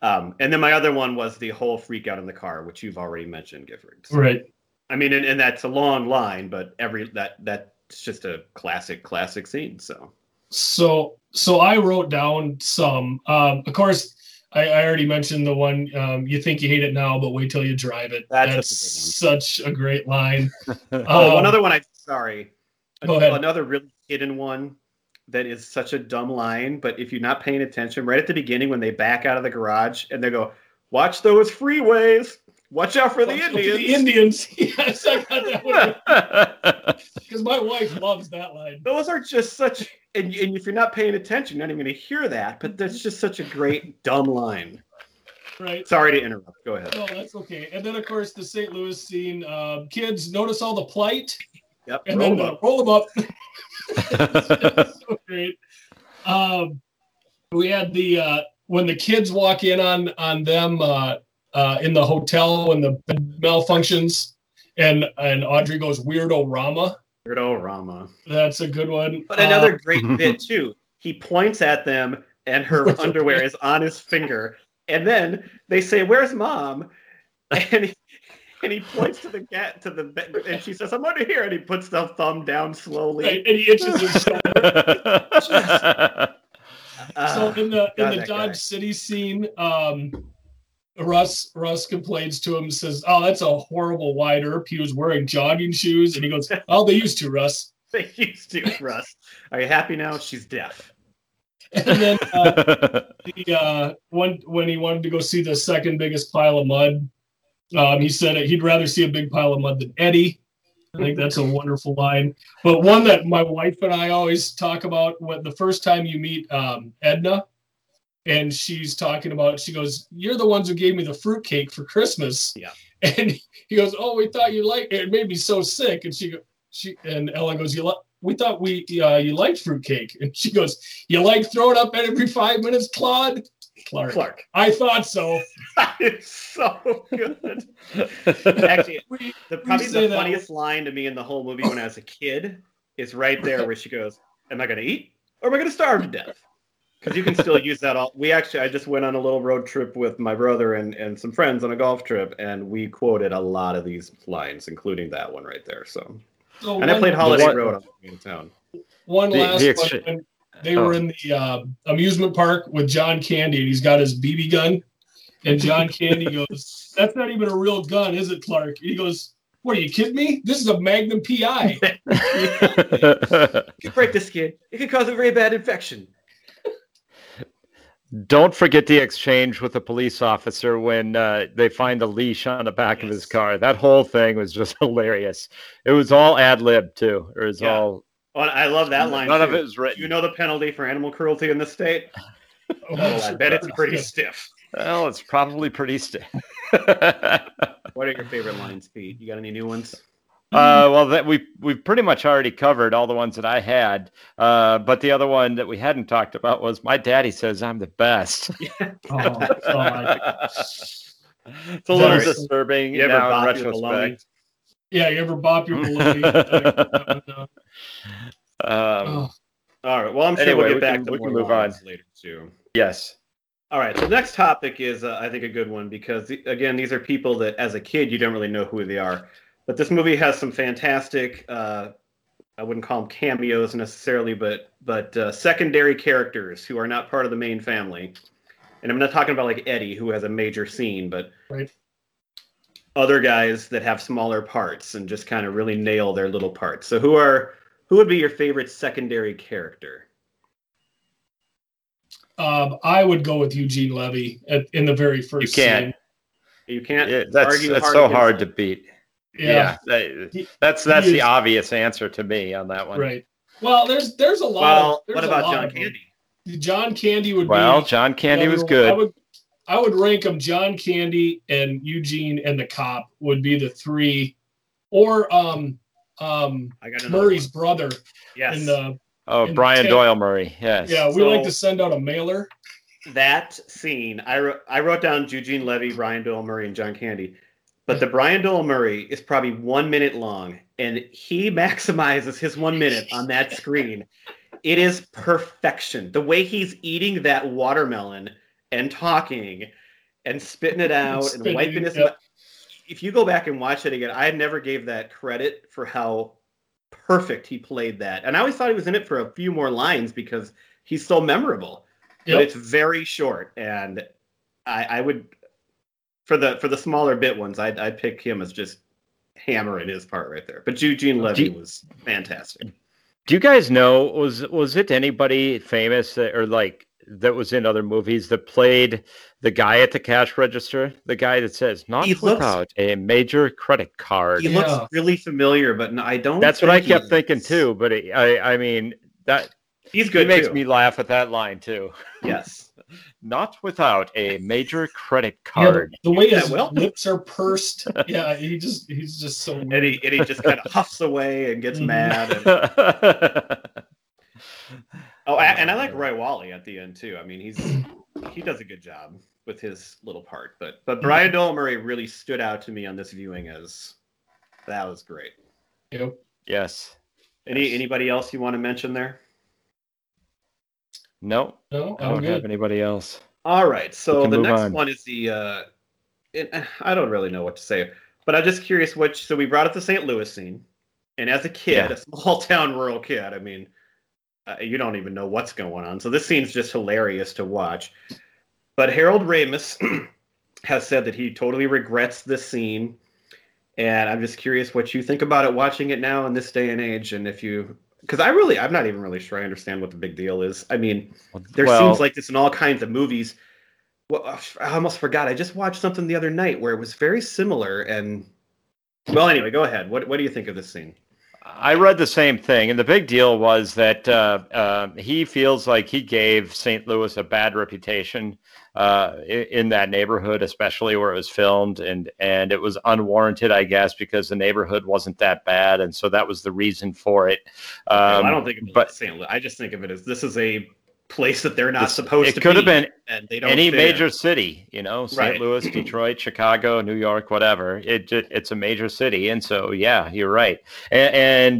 Um, and then my other one was the whole freak out in the car, which you've already mentioned, Gifford. Right. I mean, and, and that's a long line, but every that that's just a classic, classic scene. So So so I wrote down some. Um, of course, I, I already mentioned the one. Um, you think you hate it now, but wait till you drive it. That's That's such a great line. oh, Um, one other one. I sorry, Go ahead. another really hidden one that is such a dumb line. But if you're not paying attention, right at the beginning when they back out of the garage and they go, "Watch those freeways! Watch out for the Watch for Indians!" The Indians. yes, I got that one because my wife loves that line. Those are just such. And, and if you're not paying attention, you're not even going to hear that. But that's just such a great dumb line. Right. Sorry to interrupt. Go ahead. No, that's okay. And then, of course, the St. Louis scene. Um, kids, notice all the plight, Yep. and roll then them uh, up. roll them up. so great. Um, we had the uh, when the kids walk in on on them uh, uh, in the hotel when the malfunctions, and and Audrey goes weirdo Rama. Weirdo Rama. That's a good one. But another Uh, great bit too. He points at them, and her underwear is on his finger. And then they say, "Where's mom?" And he, and he points to the cat to the bed, and she says, "I'm under here." And he puts the thumb down slowly. right, and he itches his shoulder. So in the God, in the that Dodge guy. City scene, um, Russ Russ complains to him, says, "Oh, that's a horrible Wyatt Earp. He was wearing jogging shoes." And he goes, "Oh, they used to, Russ." they used to Russ. Are you happy now? She's deaf. And then uh, the uh, one when he wanted to go see the second biggest pile of mud, um, he said he'd rather see a big pile of mud than Eddie. I think that's a wonderful line. But one that my wife and I always talk about when the first time you meet um, Edna, and she's talking about, she goes, "You're the ones who gave me the fruitcake for Christmas." Yeah. And he goes, "Oh, we thought you liked it. It made me so sick." And she, go- she, and Ellen goes, "You like?" We thought we uh, you liked fruitcake, and she goes, "You like throwing up every five minutes, Claude?" Clark. Clark. I thought so. it's so good. Actually, We, the probably say the that- funniest line to me in the whole movie when I was a kid is right there where she goes, "Am I going to eat or am I going to starve to death?" Because you can still use that. All we actually, I just went on a little road trip with my brother and and some friends on a golf trip, and we quoted a lot of these lines, including that one right there. So So And I played Holiday one- Road on the way to town. One The- last the one. exchange- when They Oh. were in the uh, amusement park with John Candy, and he's got his BB gun. And John Candy goes, "That's not even a real gun, is it, Clark?" And he goes, "What are you kidding me? This is a Magnum PI." You break the skin, it could cause a very bad infection. Don't forget the exchange with the police officer when uh, they find the leash on the back of his car. That whole thing was just hilarious. It was all ad lib too. It was Yeah. all and I love that line. none of too. it was written. You know the penalty for animal cruelty in this state? Oh, I bet it's pretty stiff. Well, it's probably pretty stiff. What are your favorite lines, Pete? You got any new ones? Uh, well, that we we've pretty much already covered all the ones that I had. Uh, but the other one that we hadn't talked about was my daddy says I'm the best. Oh, it's a little Sorry. disturbing You ever now in bop your retrospect. Yeah, you ever bop your balloon? Um, oh, All right. Well, I'm sure Anyway, we'll get we back can- to we can move on. later too. yes. All right. The next topic is, uh, I think, a good one because again, these are people that, as a kid, you don't really know who they are. But this movie has some fantastic. Uh, I wouldn't call them cameos necessarily, but but uh, secondary characters who are not part of the main family. And I'm not talking about like Eddie, who has a major scene, but Right. other guys that have smaller parts and just kind of really nail their little parts. So who are who would be your favorite secondary character? um, I would go with Eugene Levy at, in the very first. You can't. You can't Yeah, that's argue that's hard so hard it. to beat. Scene. Yeah, that- that's that's he the is- obvious answer to me on that one. right. Well, there's there's a lot. Well, of, what about lot John of. Candy? John Candy would be Well, be. John Candy was I good. would, I would rank them. John Candy and Eugene and the cop would be the three, or um um I got Murray's one. brother Yes. in the Oh, in Brian Ted- Doyle Murray. Yes. yeah. We So- like to send out a mailer. that scene, I wrote, I wrote down Eugene Levy, Brian Doyle Murray, and John Candy. But the Brian Doyle Murray is probably one minute long, and he maximizes his one minute on that screen. It is perfection. The way he's eating that watermelon and talking and spitting it out and wiping his. yep. If you go back and watch it again, I never gave that credit for how perfect he played that, and I always thought he was in it for a few more lines because he's so memorable but it's very short and I, I would for the for the smaller bit ones I'd, I'd pick him as just hammering his part right there but Eugene Levy you- was fantastic Do you guys know was was it anybody famous that, or like that was in other movies that played the guy at the cash register, the guy that says not He looks- without a major credit card. he Yeah. looks really familiar but no, I don't That's what I kept he thinking too. But it, I I mean that he's good. he makes too. me laugh at that line too. yes Not without a major credit Yeah, the- card. the way Yeah, his well. lips are pursed. Yeah, he just he's just so. and he, and he just kind of huffs away and gets Mhm. mad and, oh I, and I like Roy Walley at the end too I mean he's he does a good job with his little part but but Brian Doyle Murray really stood out to me on this viewing as that was great Yep. yes. Any Yes. anybody else you want to mention there? No, No, I I'm don't have anybody else. All right. So the next on. one is the uh it, I don't really know what to say, but I'm just curious which so we brought up the St. Louis scene. And as a kid, Yeah. a small town rural kid, I mean, uh, you don't even know what's going on. So this scene's just hilarious to watch. But Harold Ramis has said that he totally regrets this scene. And I'm just curious what you think about it watching it now in this day and age and if you because I really I'm not even really sure I understand what the big deal is. I mean, there well, seems like this in all kinds of movies. Well, I almost forgot. I just watched something the other night where it was very similar. And well, anyway, go ahead. What What do you think of this scene? I read the same thing, and the big deal was that uh, uh, he feels like he gave St. Louis a bad reputation uh, i- in that neighborhood, especially where it was filmed, and and it was unwarranted, I guess, because the neighborhood wasn't that bad, and so that was the reason for it. Um, I don't think of it but as St. Louis. I just think of it as this is a place that they're not It's- supposed it could have been and they don't. any fit major city, you know, St. Right. Louis, Detroit, Chicago, New York, whatever. It ju- it's a major city, and so yeah, you're right. And,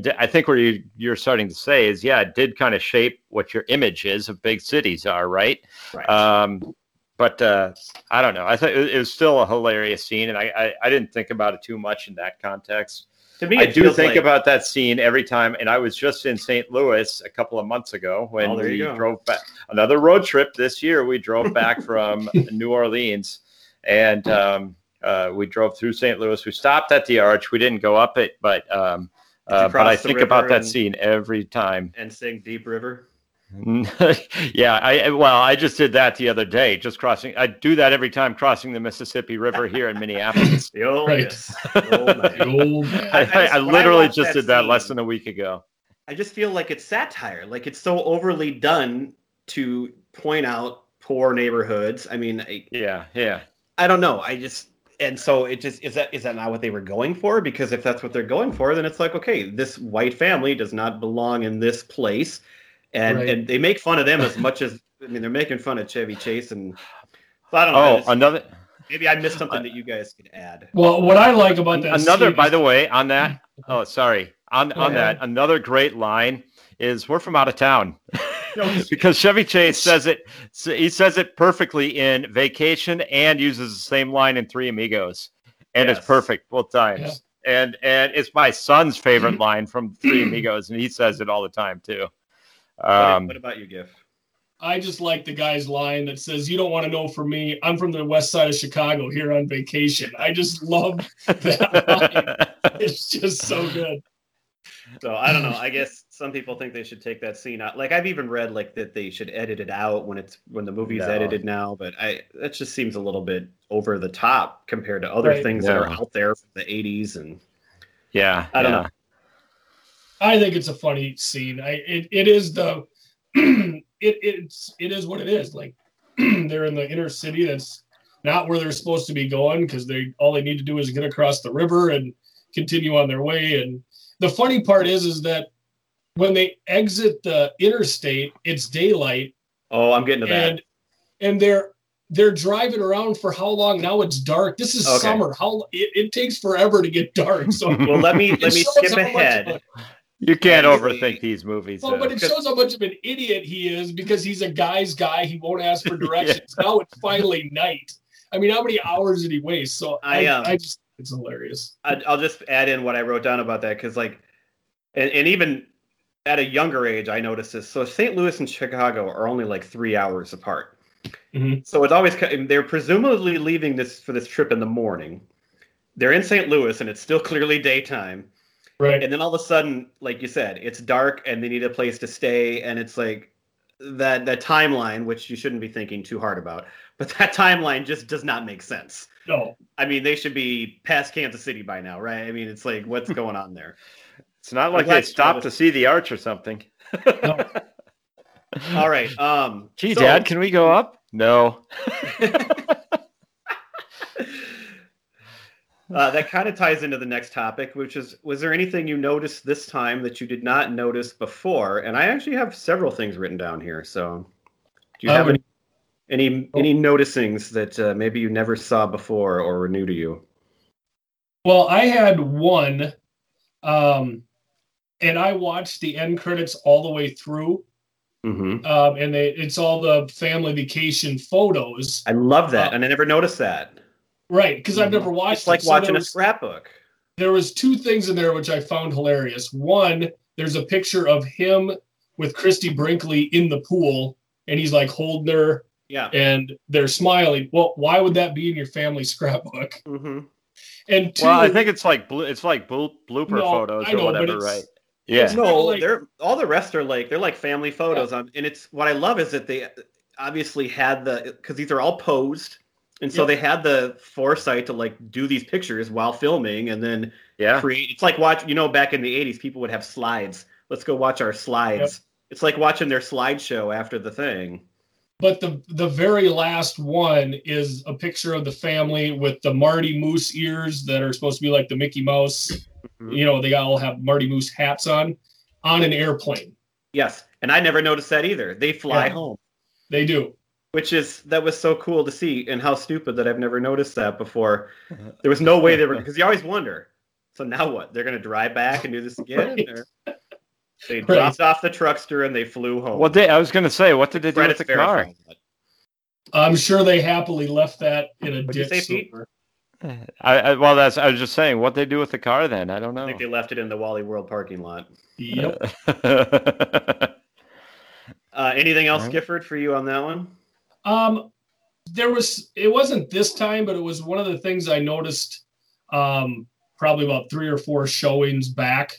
and I think what you, you're starting to say is, yeah, it did kind of shape what your image is of big cities are, right? Right. Um, but uh, I don't know. I thought it, it was still a hilarious scene, and I, I I didn't think about it too much in that context. To me, I do think like- about that scene every time, and I was just in St. Louis a couple of months ago when Oh, we drove back. Another road trip this year. We drove back from New Orleans, and um, uh, we drove through St. Louis. We stopped at the Arch. We didn't go up it, but um, uh, but I think about river that and- scene every time. and sing Deep River. yeah, I well, I just did that the other day, just crossing. I do that every time crossing the Mississippi River here in Minneapolis. The old, Right. yes, the old man. The old I. I I, I when I literally just that did that scene- less than a week ago. I just feel like it's satire. Like it's so overly done to point out poor neighborhoods. I mean, I, Yeah, yeah. I don't know. I just and so it just is that is that not what they were going for? Because if that's what they're going for, then it's like okay, this white family does not belong in this place, and Right. and they make fun of them as much as I mean they're making fun of Chevy Chase and so I don't know. Oh, It's- another maybe I missed something that you guys could add. Well, what I like about that another. By is- the way, on that. Oh, sorry. On Go on ahead. that, another great line is "We're from out of town," because Chevy Chase says it. He says it perfectly in Vacation and uses the same line in Three Amigos, and Yes. it's perfect both times. And and it's my son's favorite line from Three Amigos, and he says it all the time too. What- Um, what about you, Giff? I just like the guy's line that says, "You don't want to know for me. I'm from the west side of Chicago here on vacation." I just love that line. It's just so good. So I don't know. I guess some people think they should take that scene out. Like I've even read like that they should edit it out when it's when the movie's No. edited now. But I that just seems a little bit over the top compared to other Right. things that are out there from the '80s. And yeah, I don't yeah. know. I think it's a funny scene. I it, it is the it it's it is what it is. Like they're in the inner city that's not where they're supposed to be going because they all they need to do is get across the river and continue on their way. And the funny part is is that when they exit the interstate, it's daylight oh, I'm getting to that. and and they're they're driving around for how long now it's dark this is Okay. summer how it, it takes forever to get dark so well, let me let me skip how much of ahead. A- You can't overthink these movies. well, though. but it shows how much of an idiot he is because he's a guy's guy. He won't ask for directions. Now it's finally night. I mean, how many hours did he waste? So I, I, um, I just, it's hilarious. I, I'll just add in what I wrote down about that because like, and, and even at a younger age, I noticed this. So St. Louis and Chicago are only like three hours apart. Mhm. So it's always ki- they're presumably leaving this for this trip in the morning. They're in St. Louis and it's still clearly daytime. Right. And then all of a sudden, like you said, it's dark and they need a place to stay. And it's like that that timeline, which you shouldn't be thinking too hard about, but that timeline just does not make sense. no. I mean, they should be past Kansas City by now, right? I mean, it's like what's going on there? it's not like they you stopped noticed. to see the arch or something. All right. Um, Gee, so- Dad, can we go up? No. Uh, that kind of ties into the next topic, which is was there anything you noticed this time that you did not notice before? And I actually have several things written down here. So, do you have Um, any any, any noticings that uh, maybe you never saw before or were new to you? Well, I had one, um, and I watched the end credits all the way through. Mm-hmm. Um, and they, it's all the family vacation photos, I love that, Uh, and I never noticed that. Right? Because I've never watched. It's like it. So there watching a was- scrapbook. there was two things in there which I found hilarious. One, there's a picture of him with Christie Brinkley in the pool, and he's like holding her, Yeah. and they're smiling. Well, why would that be in your family scrapbook? Mm-hmm. And two, Well, I think it's like blue. It's like blo- blooper No, photos I or whatever, it's- right? Yeah. kinda No, like- they're all the rest are like they're like family photos. Um, and it's what I love is that they obviously had the because these are all posed, and so Yep. they had the foresight to like do these pictures while filming, and then Yeah. create. It's like watch. You know, back in the '80s, people would have slides. Let's go watch our slides. It's like watching their slideshow after the thing. But the the very last one is a picture of the family with the Marty Moose ears that are supposed to be like the Mickey Mouse. Mhm. You know, they all have Marty Moose hats on on an airplane. Yes, and I never noticed that either. They fly Yeah. home. They do. Which is that was so cool to see and how stupid that I've never noticed that before. There was no way they were because you always wonder. So now what? They're going to drive back and do this again? Right. Or they Right. dropped off the truckster and they flew home. Well, they, I was going to say, what did they do with the car? I'm sure they happily left that in a What'd you ditch. say, I, I well, that's I was just saying what they do with the car. Then I don't know. I think they left it in the Wally World parking lot. Yep. Uh, anything else, Alright. Gifford, for you on that one? Um, there was it wasn't this time, but it was one of the things I noticed. Um, probably about three or four showings back,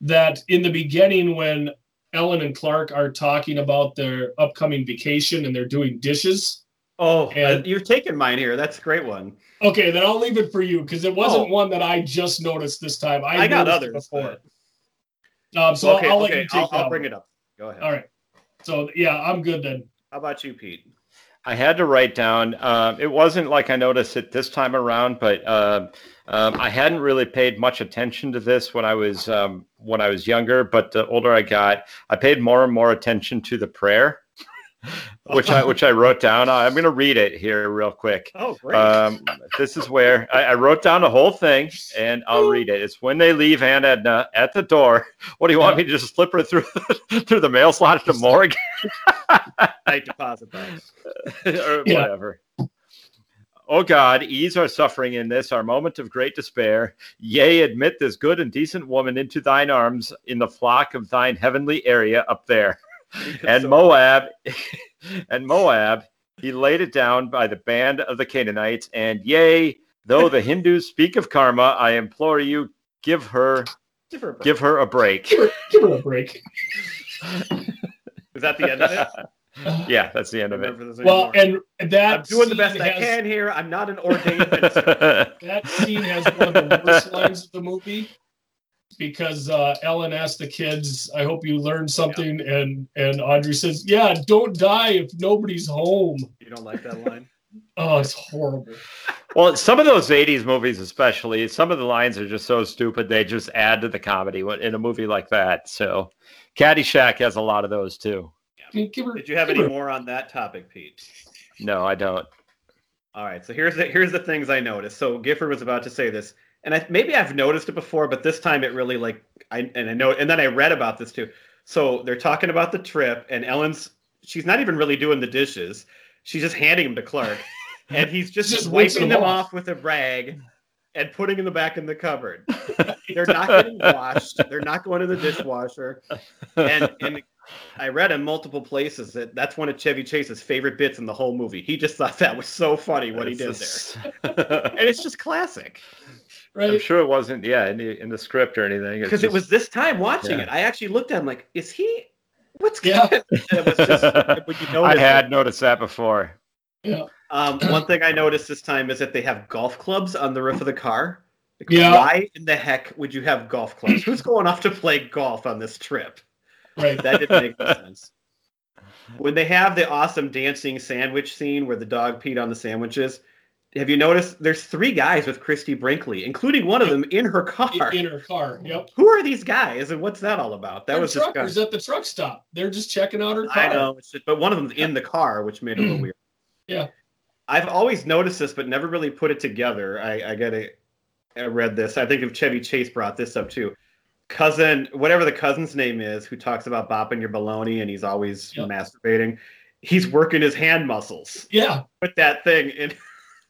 that in the beginning when Ellen and Clark are talking about their upcoming vacation and they're doing dishes. Oh, And- uh, you've taken mine here. That's a great one. Okay, then I'll leave it for you because it wasn't Oh. one that I just noticed this time. I, I, got others. before. but- Um, so okay, I'll, I'll let you take I'll, that. I'll bring it up. Go ahead. All right. So yeah, I'm good then. How about you, Pete? I had to write down. Uh, it wasn't like I noticed it this time around, but uh, um, I hadn't really paid much attention to this when I was um, when I was younger. But the older I got, I paid more and more attention to the prayer, which I which I wrote down. I'm going to read it here real quick. Oh, great. Um, this is where I, I wrote down the whole thing, and I'll read it. It's when they leave Aunt Edna at the door. What do you want me to just slip her through through the mail slot at the morgue? Night deposit box. or Yeah. whatever. Oh God, ease our suffering in this, our moment of great despair. Yea, admit this good and decent woman into thine arms in the flock of thine heavenly area up there. And So- Moab, and Moab, he laid it down by the band of the Canaanites. And yea, though the Hindus speak of karma, I implore you, give her, Give her a break. give her a break. Give her, give her a break. Is that the end of it? yeah, that's the end of it. Well, anymore? and that I'm doing the scene best I can here. I'm not an ordained minister. That scene has one of the worst lines of the movie because uh, Ellen asked the kids, "I hope you learned something," and and Audrey says, "Yeah, don't die if nobody's home." You don't like that line? Oh, it's horrible. Well, some of those '80s movies, especially, some of the lines are just so stupid they just add to the comedy in a movie like that. So, Caddyshack has a lot of those too. I mean, give her, Did you have any her- more on that topic, Pete? No, I don't. All right, so here's the here's the things I noticed. So Gifford was about to say this, and I, maybe I've noticed it before, but this time it really like I and I know, and then I read about this too. So they're talking about the trip, and Ellen's she's not even really doing the dishes; she's just handing them to Clark, and he's just, Just wiping them off. off with a rag and putting them back in the cupboard. They're not getting washed. They're not going to the dishwasher. And and I read in multiple places that that's one of Chevy Chase's favorite bits in the whole movie. He just thought that was so funny what he did there. and it's just classic. I'm sure it wasn't, yeah, in the, in the script or anything. Because it was this time watching Yeah. it, I actually looked at him like, "Is he? What's Yeah. going?" on? It was just when you I notice it. had noticed that before. Yeah. Um, one thing I noticed this time is that they have golf clubs on the roof of the car. Like, Yeah. Why in the heck would you have golf clubs? Who's going off to play golf on this trip? Right. That didn't make no sense. When they have the awesome dancing sandwich scene where the dog peed on the sandwiches, have you noticed there's three guys with Christie Brinkley, including one of them in her car? In her car. Yep. Who are these guys and what's that all about? That They're was just truckers at the truck stop. They're just checking out her car. I know, but one of them's in the car, which made it a little mm. weird. Yeah. I've always noticed this, but never really put it together. I, I got to. I read this. I think if Chevy Chase brought this up too. Cousin, whatever the cousin's name is, who talks about bopping your baloney and he's always Yep. masturbating. He's working his hand muscles Yeah. with that thing, and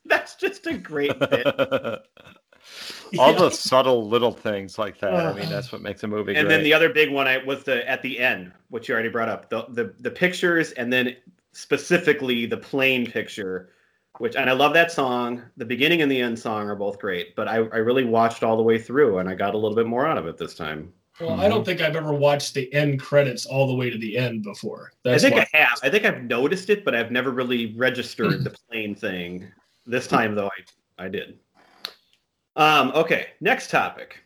that's just a great bit. All the subtle little things like that. I mean, that's what makes a movie and great. then the other big one I was the at the end, which you already brought up, the the, the pictures, and then specifically the plane picture, which and I love that song. The beginning and the end song are both great, but I, I really watched all the way through, and I got a little bit more out of it this time. Well, I don't think I've ever watched the end credits all the way to the end before. That's I think why. I have. I think I've noticed it, but I've never really registered the plane thing. This time, though, I I did. Um, okay, next topic.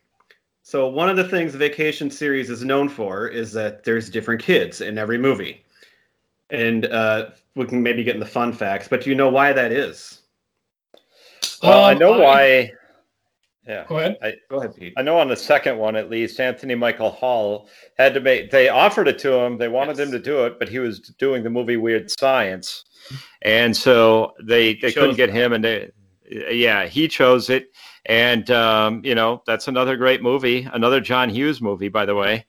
So one of the things the Vacation series is known for is that there's different kids in every movie, and uh, we can maybe get in the fun facts. But do you know why that is? well, I Um, know why. Yeah. Go ahead. Go ahead, Pete. I know on the second one, at least, Anthony Michael Hall had to make. They offered it to him. They wanted Yes. him to do it, but he was doing the movie Weird Science, and so they they couldn't get him. And they, yeah, he chose it. And um, you know, that's another great movie, another John Hughes movie, by the way.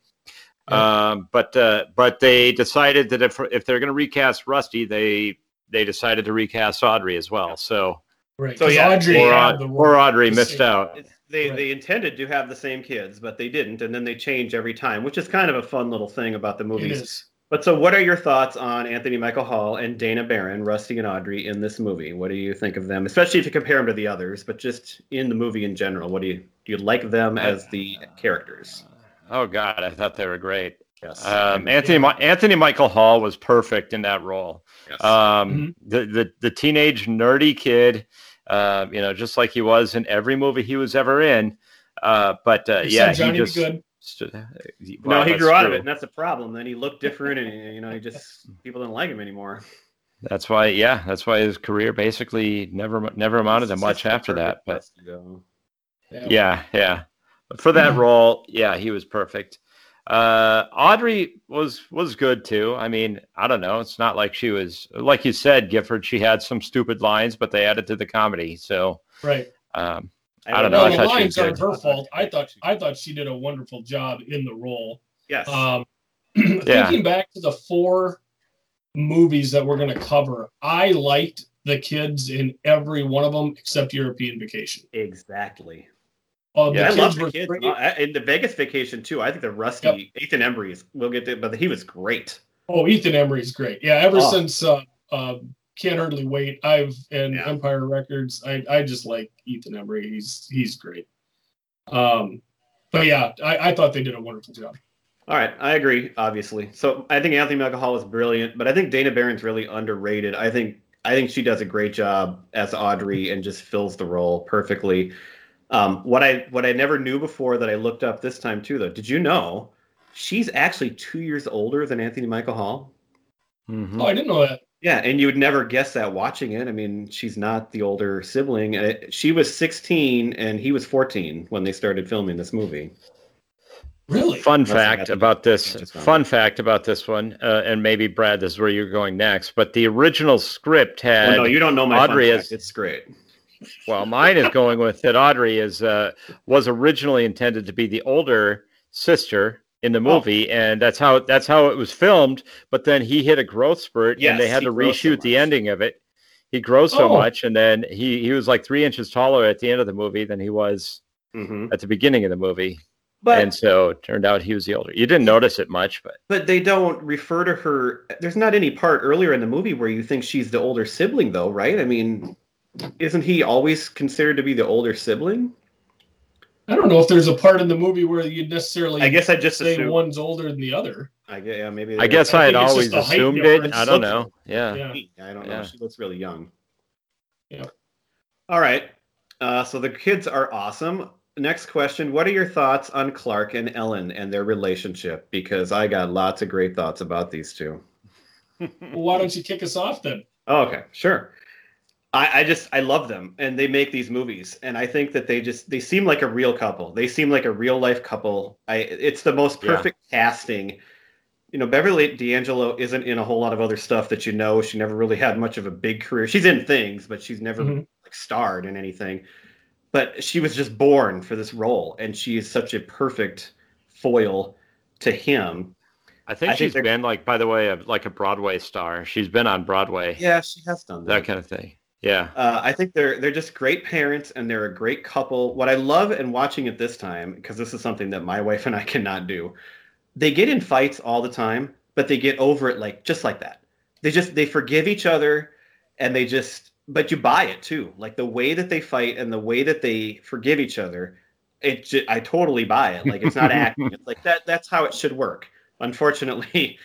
Um, but uh, but they decided that if if they're going to recast Rusty, they they decided to recast Audrey as well. So Right. So, 'cause yeah, Audrey or, had Aud- the poor. Audrey missed out. It's, they Right. they intended to have the same kids, but they didn't, and then they change every time, which is kind of a fun little thing about the movies. is. But so, what are your thoughts on Anthony Michael Hall and Dana Barron, Rusty and Audrey in this movie? What do you think of them, especially if you compare them to the others, but just in the movie in general? What do you do? You like them as the characters? Oh God, I thought they were great. Yes. Um, Anthony Mi- Anthony Michael Hall was perfect in that role. yes. Um, the, the the teenage nerdy kid, uh, you know, just like he was in every movie he was ever in. Uh, but uh, Except yeah, he just Good. stood- no, he that's grew out of it, and that's a problem. Then he looked different, and you know, he just people didn't like him anymore. That's why, yeah, that's why his career basically never never amounted to much after that. But Rusty, though. yeah, yeah. But for that role, yeah, he was perfect. Uh, Audrey was was good too. I mean, I don't know. It's not like she was like you said, Gifford. She had some stupid lines, but they added to the comedy. So Right. um, I don't would know. No, I the lines aren't her fault. I thought I thought she did a wonderful job in the role. Yes. Um, Yeah. Thinking back to the four movies that we're going to cover, I liked the kids in every one of them except European Vacation. exactly. Uh, Yeah, I love the kids. great. Uh, in the Vegas vacation too. I think the Rusty Ethan Embry is. We'll get to, but he was great. Oh, Ethan Embry's great. Yeah, ever Oh. since uh, uh, Can't Hardly Wait, I've and Yeah. Empire Records, I, I just like Ethan Embry. He's he's great. Um, but yeah, I, I thought they did a wonderful job. All right, I agree. Obviously, so I think Anthony Michael Hall is brilliant, but I think Dana Barron's really underrated. I think I think she does a great job as Audrey and just fills the role perfectly. Um, what I what I never knew before that I looked up this time too, though. Did you know she's actually two years older than Anthony Michael Hall? mhm. Oh, I didn't know that. Yeah, and you would never guess that watching it. I mean, she's not the older sibling. Uh, She was 16 and he was 14 when they started filming this movie. Really? Fun Unless fact about this. Fun it. fact about this one, uh, and maybe Brad, this is where you're going next. But the original script had Well, no, you don't know my Audrey fun is- fact. It's great. Well, mine is going with that. Audrey is uh, was originally intended to be the older sister in the Oh. movie, and that's how that's how it was filmed. But then he hit a growth spurt, and they had to grows so reshoot the ending of it. He grows so Oh. much, and then he he was like three inches taller at the end of the movie than he was hmm at the beginning of the movie, But and so it turned out he was the older. You didn't notice it much, but but they don't refer to her. There's not any part earlier in the movie where you think she's the older sibling, though, right? I mean, isn't he always considered to be the older sibling? I don't know if there's a part in the movie where you'd necessarily I guess I just say assumed. one's older than the other. I guess, yeah, maybe. I guess I I, had always just the height assumed it. I don't know. Yeah. Yeah. I don't know. Yeah. She looks really young. Yeah. All right. Uh, so the kids are awesome. Next question: What are your thoughts on Clark and Ellen and their relationship? Because I got lots of great thoughts about these two. Well, why don't you kick us off then? Oh, okay, sure. I, I just I love them, and they make these movies, and I think that they just they seem like a real couple. They seem like a real life couple. I it's the most Yeah. perfect casting. You know, Beverly D'Angelo isn't in a whole lot of other stuff that you know. She never really had much of a big career. She's in things, but she's never Mhm. like starred in anything. But she was just born for this role, and she is such a perfect foil to him. I think I think she's they're- been like, by the way, a, like a Broadway star. She's been on Broadway, Yeah, she has done that kind of thing. Yeah. Uh, I think they're they're just great parents and they're a great couple. What I love and watching it this time because this is something that my wife and I cannot do. They get in fights all the time, but they get over it like just like that. They just they forgive each other and they just but you buy it too. Like the way that they fight and the way that they forgive each other, it I totally buy it. Like it's not acting. It's like that that's how it should work. Unfortunately,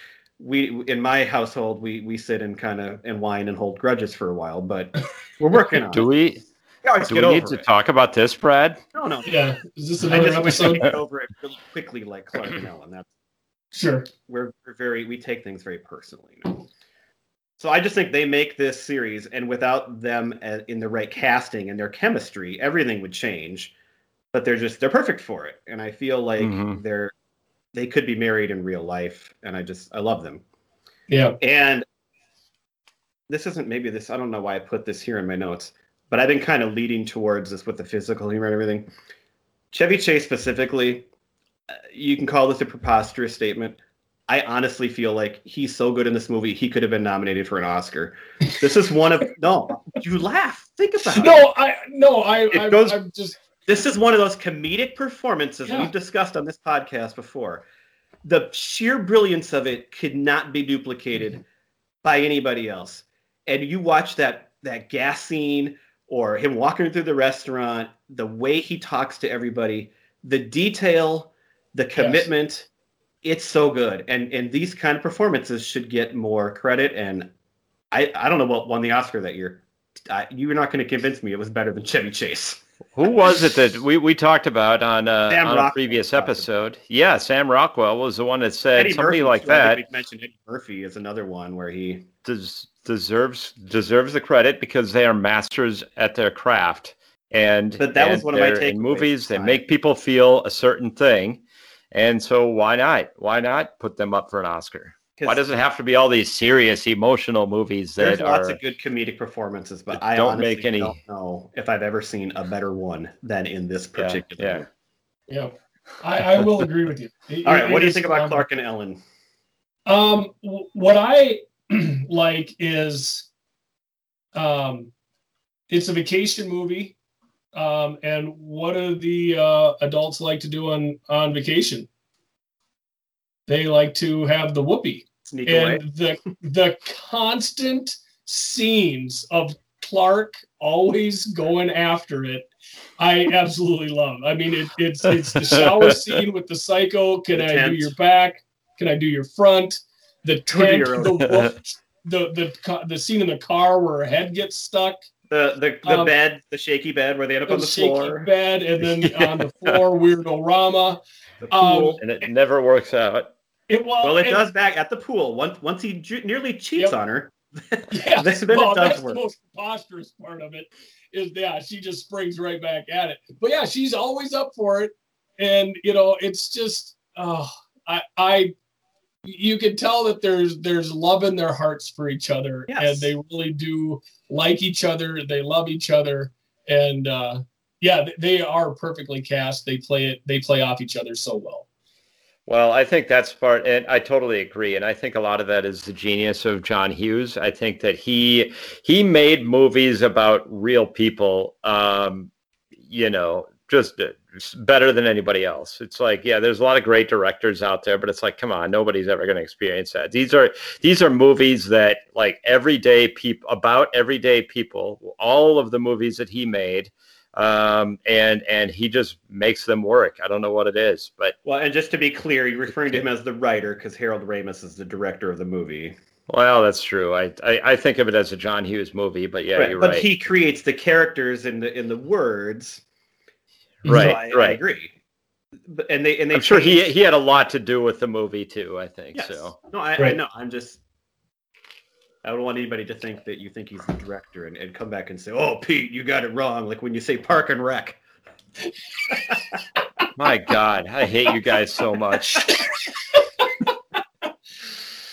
we in my household we we sit and kind of and whine and hold grudges for a while, but we're working on Do it. we We always do get we need to it. talk about this, Brad? No, no. Yeah. Is this I another just wish we episode? could get over it really quickly, like Clark and Ellen. That's Sure. we're, we're very we take things very personally. You know? So I just think they make this series, and without them in the right casting and their chemistry, everything would change. But they're just they're perfect for it, and I feel like Mhm. they're they could be married in real life, and I just I love them. Yeah. And this isn't maybe this, I don't know why I put this here in my notes, but I've been kind of leading towards this with the physical humor and everything. Chevy Chase specifically, uh, you can call this a preposterous statement. I honestly feel like he's so good in this movie, he could have been nominated for an Oscar. This is one of no, you laugh. Think about it. No, I no, I It I goes- I'm just This is one of those comedic performances Yeah. we've discussed on this podcast before. The sheer brilliance of it could not be duplicated mm-hmm. by anybody else. And you watch that that gas scene or him walking through the restaurant, the way he talks to everybody, the detail, the commitment, it's so good. And and these kind of performances should get more credit. And I I don't know what won the Oscar that year. I, you're not going to convince me it was better than Chevy Chase. Who was it that we, we talked about on, uh, on a previous episode? Yeah, Sam Rockwell was the one that said Eddie somebody Murphy, like too. I think that We mentioned Eddie Murphy is another one where he des- deserves deserves the credit because they are masters at their craft. And But that was one of my takeaways movies. They make people feel a certain thing, and so why not? Why not put them up for an Oscar? 'Cause Why does it have to be all these serious, emotional movies there's that lots are? of good comedic performances, but I don't make any- don't know if I've ever seen a better one than in this Yeah, particular. yeah. one. yeah. I, I will agree with you. It- All right, it what do you think about phenomenal. Clark and Ellen? Um, what I like is, um, it's a vacation movie. Um, and what do the uh, adults like to do on on vacation? They like to have the whoopee, Sneak away. and the the constant scenes of Clark always going after it. I absolutely love. I mean, it, it's it's the shower scene with the psycho. Can The I tent. do your back? Can I do your front? The tent, the, wolf, the the the scene in the car where her head gets stuck, The the, the um, bed, the shaky bed where they end up the on the shaky floor. bed, and then on the floor, weirdo Rama. The um, and it never works out. It well, well, it and- does back at the pool. Once once he ju- nearly cheats Yep. on her. Yeah, This then well, it does that's work. the most preposterous part of it. Is yeah, she just springs right back at it. But yeah, she's always up for it, and you know, it's just, oh, I, I, you can tell that there's there's love in their hearts for each other, Yes. and they really do like each other. They love each other, and uh, yeah, they are perfectly cast. They play it. They play off each other so well. Well, I think that's part, and I totally agree. And I think a lot of that is the genius of John Hughes. I think that he he made movies about real people, um, you know, just uh, better than anybody else. It's like, yeah, there's a lot of great directors out there, but it's like, come on, nobody's ever going to experience that. These are these are movies that like everyday people about everyday people. All of the movies that he made. Um, and and he just makes them work. I don't know what it is, but Well, and just to be clear, you're referring to him as the writer because Harold Ramis is the director of the movie. Well, that's true. I, I I think of it as a John Hughes movie, but yeah, Right, you're but right. But he creates the characters in the in the words. Right, So I, I right. agree. But, and they and they I'm sure he he had a lot to do with the movie too. I think Yes. so. No, I, I Right. know. I'm just. I don't want anybody to think that you think he's the director and, and come back and say, "Oh, Pete, you got it wrong." Like when you say Park and Rec. My God, I hate you guys so much.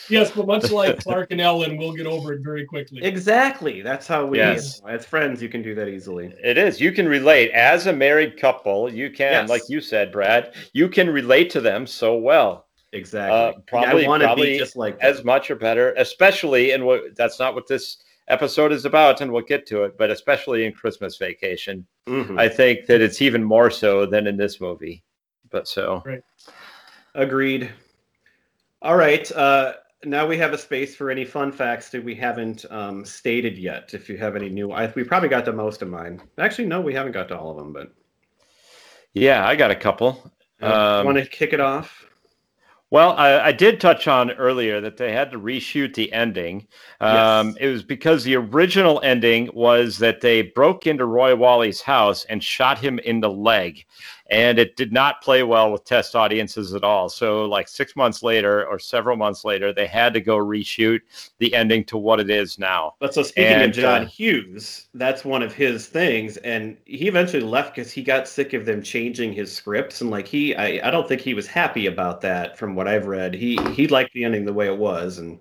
Yes, but much like Clark and Ellen, we'll get over it very quickly. Exactly. That's how we. Yes. As friends, you can do that easily. It is. You can relate as a married couple. You can, Yes. like you said, Brad. You can relate to them so well, Exactly. Uh, probably- I want to probably be just like as much or better. Especially, in what that's not what this episode is about, and we'll get to it. But especially in Christmas Vacation, Mhm. I think that it's even more so than in this movie. But so Agreed. All right. Uh, now we have a space for any fun facts that we haven't um, stated yet. If you have any new, I, we probably got to most of mine. Actually, no, we haven't got to all of them. But yeah, I got a couple. uh, Um, want to kick it off? Well, I, I did touch on earlier that they had to reshoot the ending. Um, Yes. It was because the original ending was that they broke into Roy Walley's house and shot him in the leg. And it did not play well with test audiences at all. So, like six months later or several months later, they had to go reshoot the ending to what it is now. But so speaking and, of John uh, Hughes, that's one of his things, and he eventually left because he got sick of them changing his scripts, and like he, I, I don't think he was happy about that. From what I've read, he he liked the ending the way it was, and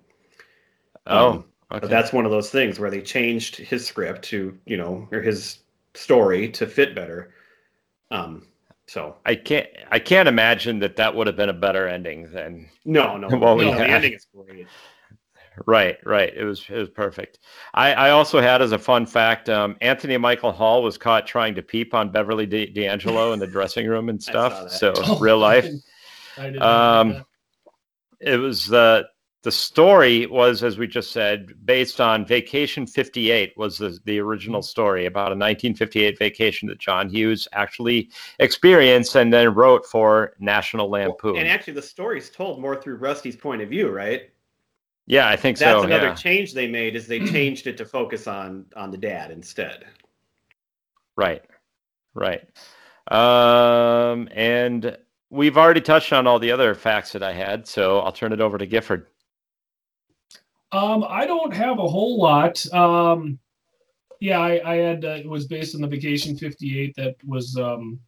Oh, um, okay. But that's one of those things where they changed his script to, you know, or his story to fit better. Um, So I can't I can't imagine that that would have been a better ending than no, no, no, the ending is great. right right it was it was perfect. I, I also had as a fun fact um, Anthony Michael Hall was caught trying to peep on Beverly D- D'Angelo in the dressing room and stuff. So Oh, real life. I didn't know Um, it was the the story was as we just said based on vacation 58 was the, the original story about a 1958 vacation that john hughes actually experienced and then wrote for national lampoon And actually, the story's told more through Rusty's point of view, right? yeah i think That's so That's another yeah. change they made is they changed it to focus on on the dad instead. right right um and we've already touched on all the other facts that i had so i'll turn it over to gifford Um, I don't have a whole lot. Um, yeah, I, I had uh, it was based on the Vacation '58 that was um,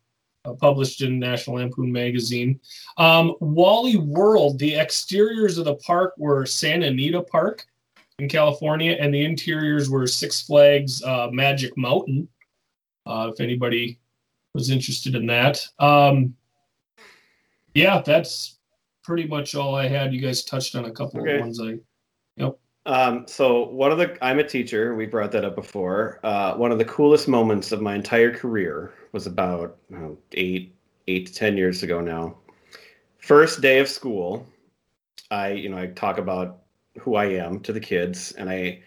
uh, published in National Lampoon magazine. Um, Walley World. The exteriors of the park were Santa Anita Park in California, and the interiors were Six Flags uh, Magic Mountain. Uh, if anybody was interested in that, um, yeah, that's pretty much all I had. You guys touched on a couple Okay. of ones I Um, so one of the I'm a teacher. We brought that up before. Uh, one of the coolest moments of my entire career was about eight, eight to ten years ago now. First day of school, I you know I talk about who I am to the kids, and I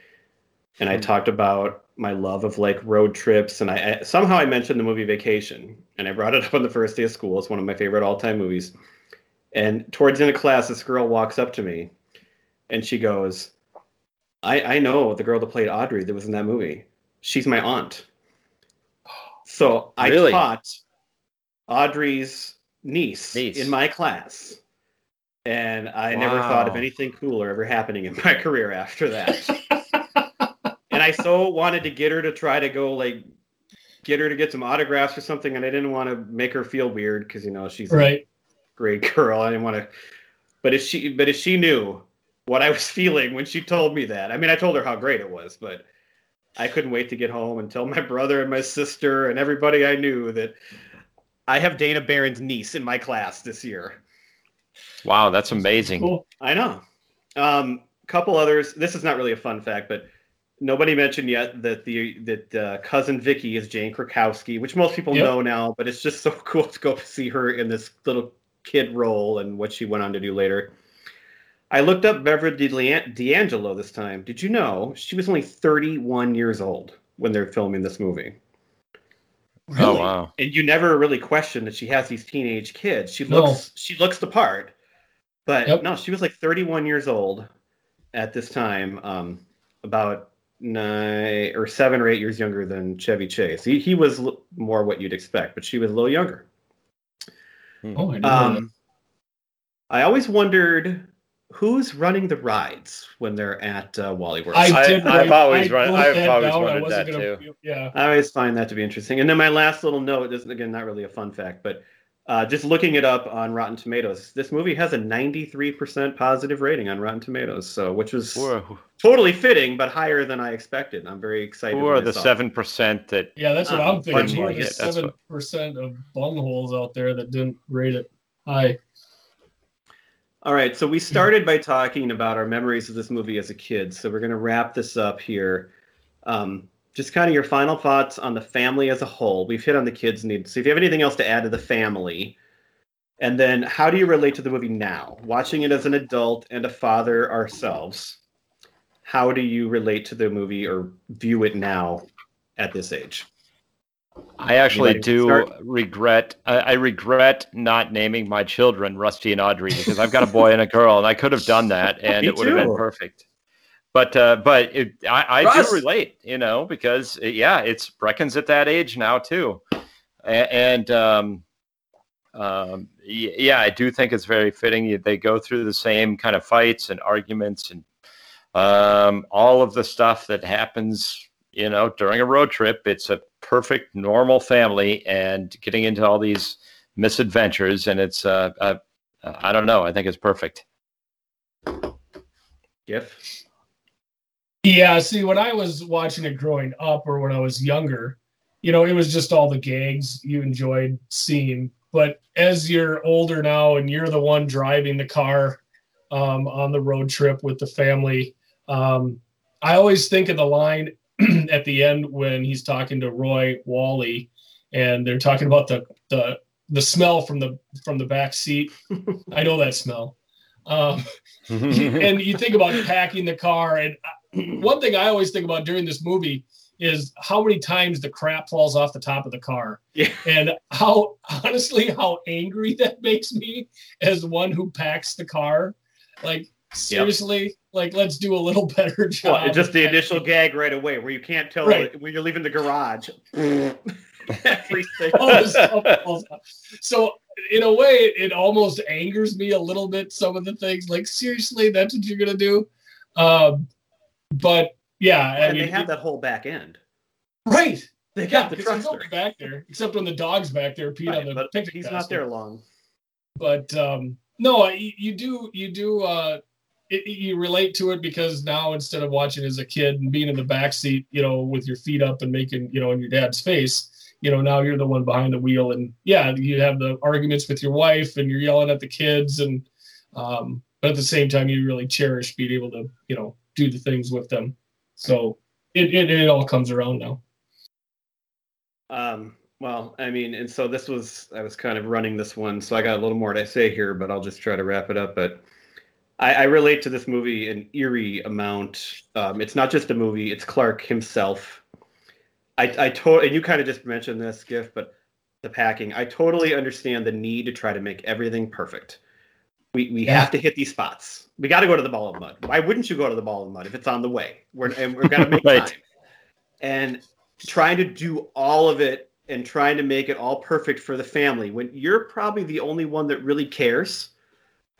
and I Hmm. talked about my love of like road trips, and I, I somehow I mentioned the movie Vacation, and I brought it up on the first day of school. It's one of my favorite all time movies. And towards the end of class, this girl walks up to me, and she goes. I, I know the girl that played Audrey that was in that movie. She's my aunt. So I Really? taught Audrey's niece, Niece. in my class. And I never thought of anything cooler ever happening in my career after that. and I so wanted to get her to try to go like get her to get some autographs or something, and I didn't want to make her feel weird because you know she's a right. great girl. I didn't want to, but if she, but if she knew what I was feeling when she told me that, I mean, I told her how great it was, but I couldn't wait to get home and tell my brother and my sister and everybody I knew that I have Dana Barron's niece in my class this year. wow that's amazing Cool. I know. Um, couple others. This is not really a fun fact, but nobody mentioned yet that the that uh, cousin Vicky is Jane Krakowski, which most people Yep. know now. But it's just so cool to go see her in this little kid role and what she went on to do later. I looked up Beverly D'Le- D'Angelo this time. Did you know she was only 31 years old when they're filming this movie? oh wow and you never really question that she has these teenage kids. She No. looks she looks the part, but Yep. no, she was like 31 years old at this time, um, about nine or seven or eight years younger than Chevy Chase. He he was l- more what you'd expect, but she was a little younger. Oh, I know. Um, I always wondered who's running the rides when they're at uh, Walley World. I I- did. I've always I run- I've that always down. I that gonna- Yeah. I always find that to be interesting. And then my last little note is again not really a fun fact, but uh, just looking it up on Rotten Tomatoes, this movie has a 93% positive rating on Rotten Tomatoes, so which was who are, totally fitting, but higher than I expected. I'm very excited. who are the seven percent that Yeah, that's what I'm thinking. didn't Who are like the it, that's seven what- percent of bungholes out there that didn't rate it high? All right, so we started by talking about our memories of this movie as a kid. So we're going to wrap this up here. Um, just kind of your final thoughts on the family as a whole. We've hit on the kids' needs. So if you have anything else to add to the family, and then how do you relate to the movie now? Watching it as an adult and a father ourselves, how do you relate to the movie or view it now at this age? I actually do start? regret. I, I regret not naming my children Rusty and Audrey because I've got a boy and a girl, and I could have done that, and it would have been perfect. But uh, but it, I, I do relate, you know, because uh, yeah, it's Brecken's at that age now too, A- and um, um, yeah, I do think it's very fitting. They go through the same kind of fights and arguments and um, all of the stuff that happens, you know, during a road trip. It's a perfect normal family and getting into all these misadventures, and it's uh, uh, I don't know. I think it's perfect. Gif? Yeah, see, when I was watching it growing up or when I was younger, you know, it was just all the gags you enjoyed seeing but as you're older now and you're the one driving the car um, on the road trip with the family, um, I always think of the line at the end when he's talking to Roy Walley, and they're talking about the the the smell from the from the back seat. I know that smell. Um, and you think about packing the car, and uh, one thing I always think about during this movie is how many times the crap falls off the top of the car. Yeah. And how honestly how angry that makes me as one who packs the car. Like seriously, yep. like let's do a little better job. Well, just the initial gag right away where you can't tell right. when you're leaving the garage. Everything. so in a way it almost angers me a little bit some of the things like seriously that's what you're gonna do um, but yeah, and I mean, they have that whole back end. Right. They got yeah, the truckster back there, except when the dog's back there, Pete right, on the. He's not there long. But um, no, you, you, do you do uh, it, you relate to it because now instead of watching as a kid and being in the back seat, you know, with your feet up and making you know in your dad's face, you know, now you're the one behind the wheel, and yeah, you have the arguments with your wife, and you're yelling at the kids, and um, but at the same time, you really cherish being able to you know do the things with them. So it, it, it all comes around now. Um, well, I mean, and so this was, I was kind of running this one, so I got a little more to say here, but I'll just try to wrap it up. But I, I relate to this movie an eerie amount. Um, it's not just a movie, it's Clark himself. I, I totally, and you kind of just mentioned this, Gift, but the packing, I totally understand the need to try to make everything perfect. We, we yeah. have to hit these spots. We got to go to the ball of mud. Why wouldn't you go to the ball of mud if it's on the way? We're and we're gonna make right. time. And trying to do all of it and trying to make it all perfect for the family when you're probably the only one that really cares,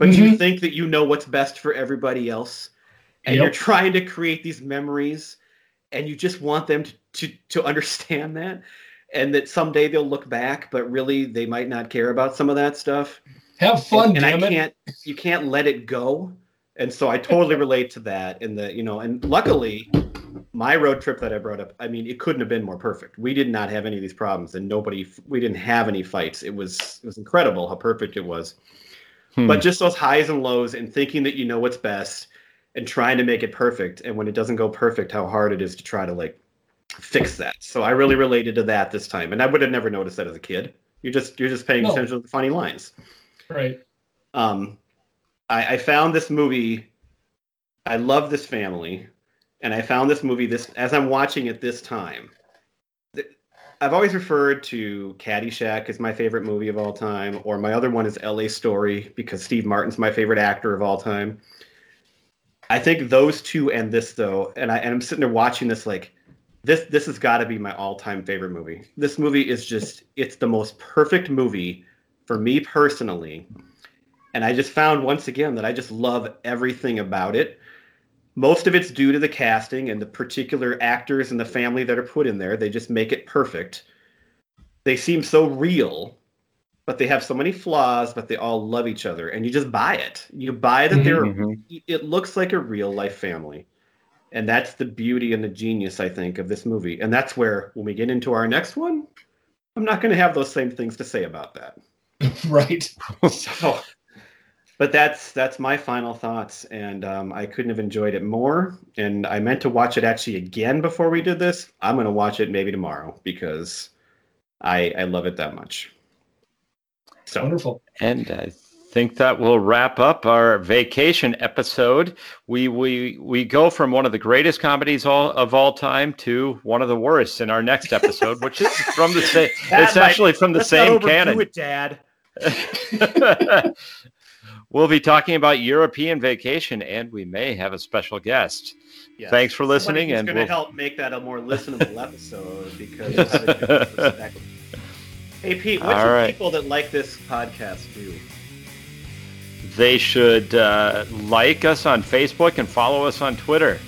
but mm-hmm. you think that you know what's best for everybody else, and yep. you're trying to create these memories, and you just want them to, to to understand that, and that someday they'll look back, but really they might not care about some of that stuff have fun, and, and I can't. You can't let it go. And so I totally relate to that. And the you know, and luckily, my road trip that I brought up, I mean, it couldn't have been more perfect. We did not have any of these problems, and nobody. We didn't have any fights. It was it was incredible how perfect it was. Hmm. But just those highs and lows, and thinking that you know what's best, and trying to make it perfect, and when it doesn't go perfect, how hard it is to try to like fix that. So I really related to that this time, and I would have never noticed that as a kid. You're just you're just paying no. attention to the funny lines. Right. Um, I, I found this movie. I love this family, and I found this movie this as I'm watching it this time. I've always referred to Caddyshack as my favorite movie of all time, or my other one is L.A. Story because Steve Martin's my favorite actor of all time. I think those two and this though, and I and I'm sitting there watching this like this this has got to be my all-time favorite movie. This movie is just it's the most perfect movie for me personally. And I just found once again that I just love everything about it. Most of it's due to the casting and the particular actors and the family that are put in there. They just make it perfect. They seem so real, but they have so many flaws, but they all love each other. And you just buy it. You buy that they're, mm-hmm. it looks like a real life family. And that's the beauty and the genius, I think, of this movie. And that's where, when we get into our next one, I'm not going to have those same things to say about that. right. so, but that's that's my final thoughts, and um, I couldn't have enjoyed it more. And I meant to watch it actually again before we did this. I'm going to watch it maybe tomorrow because I I love it that much. So wonderful. And I think that will wrap up our vacation episode. We we we go from one of the greatest comedies all, of all time to one of the worst in our next episode, which is from the same. it's actually from the same canon. It, Dad. we'll be talking about European vacation, and we may have a special guest. Yes. Thanks for listening, and going to we'll... help make that a more listenable episode because. hey Pete, what should right. people that like this podcast do? They should uh, like us on Facebook and follow us on Twitter.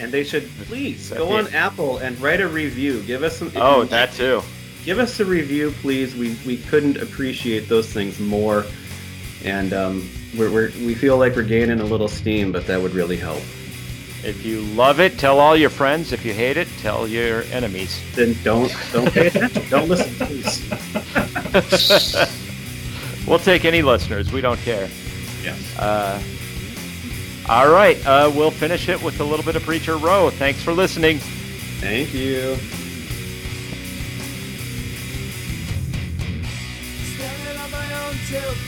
And they should please go on Apple and write a review. Give us some. Oh, that too give us a review, please. We we couldn't appreciate those things more, and um, we're, we're we feel like we're gaining a little steam, but that would really help. If you love it, tell all your friends. If you hate it, tell your enemies. Then don't don't pay attention. don't listen, please. We'll take any listeners. We don't care. Yes. Uh, all right. Uh, we'll finish it with a little bit of Preacher Row. Thanks for listening. Thank you. Standing on my own two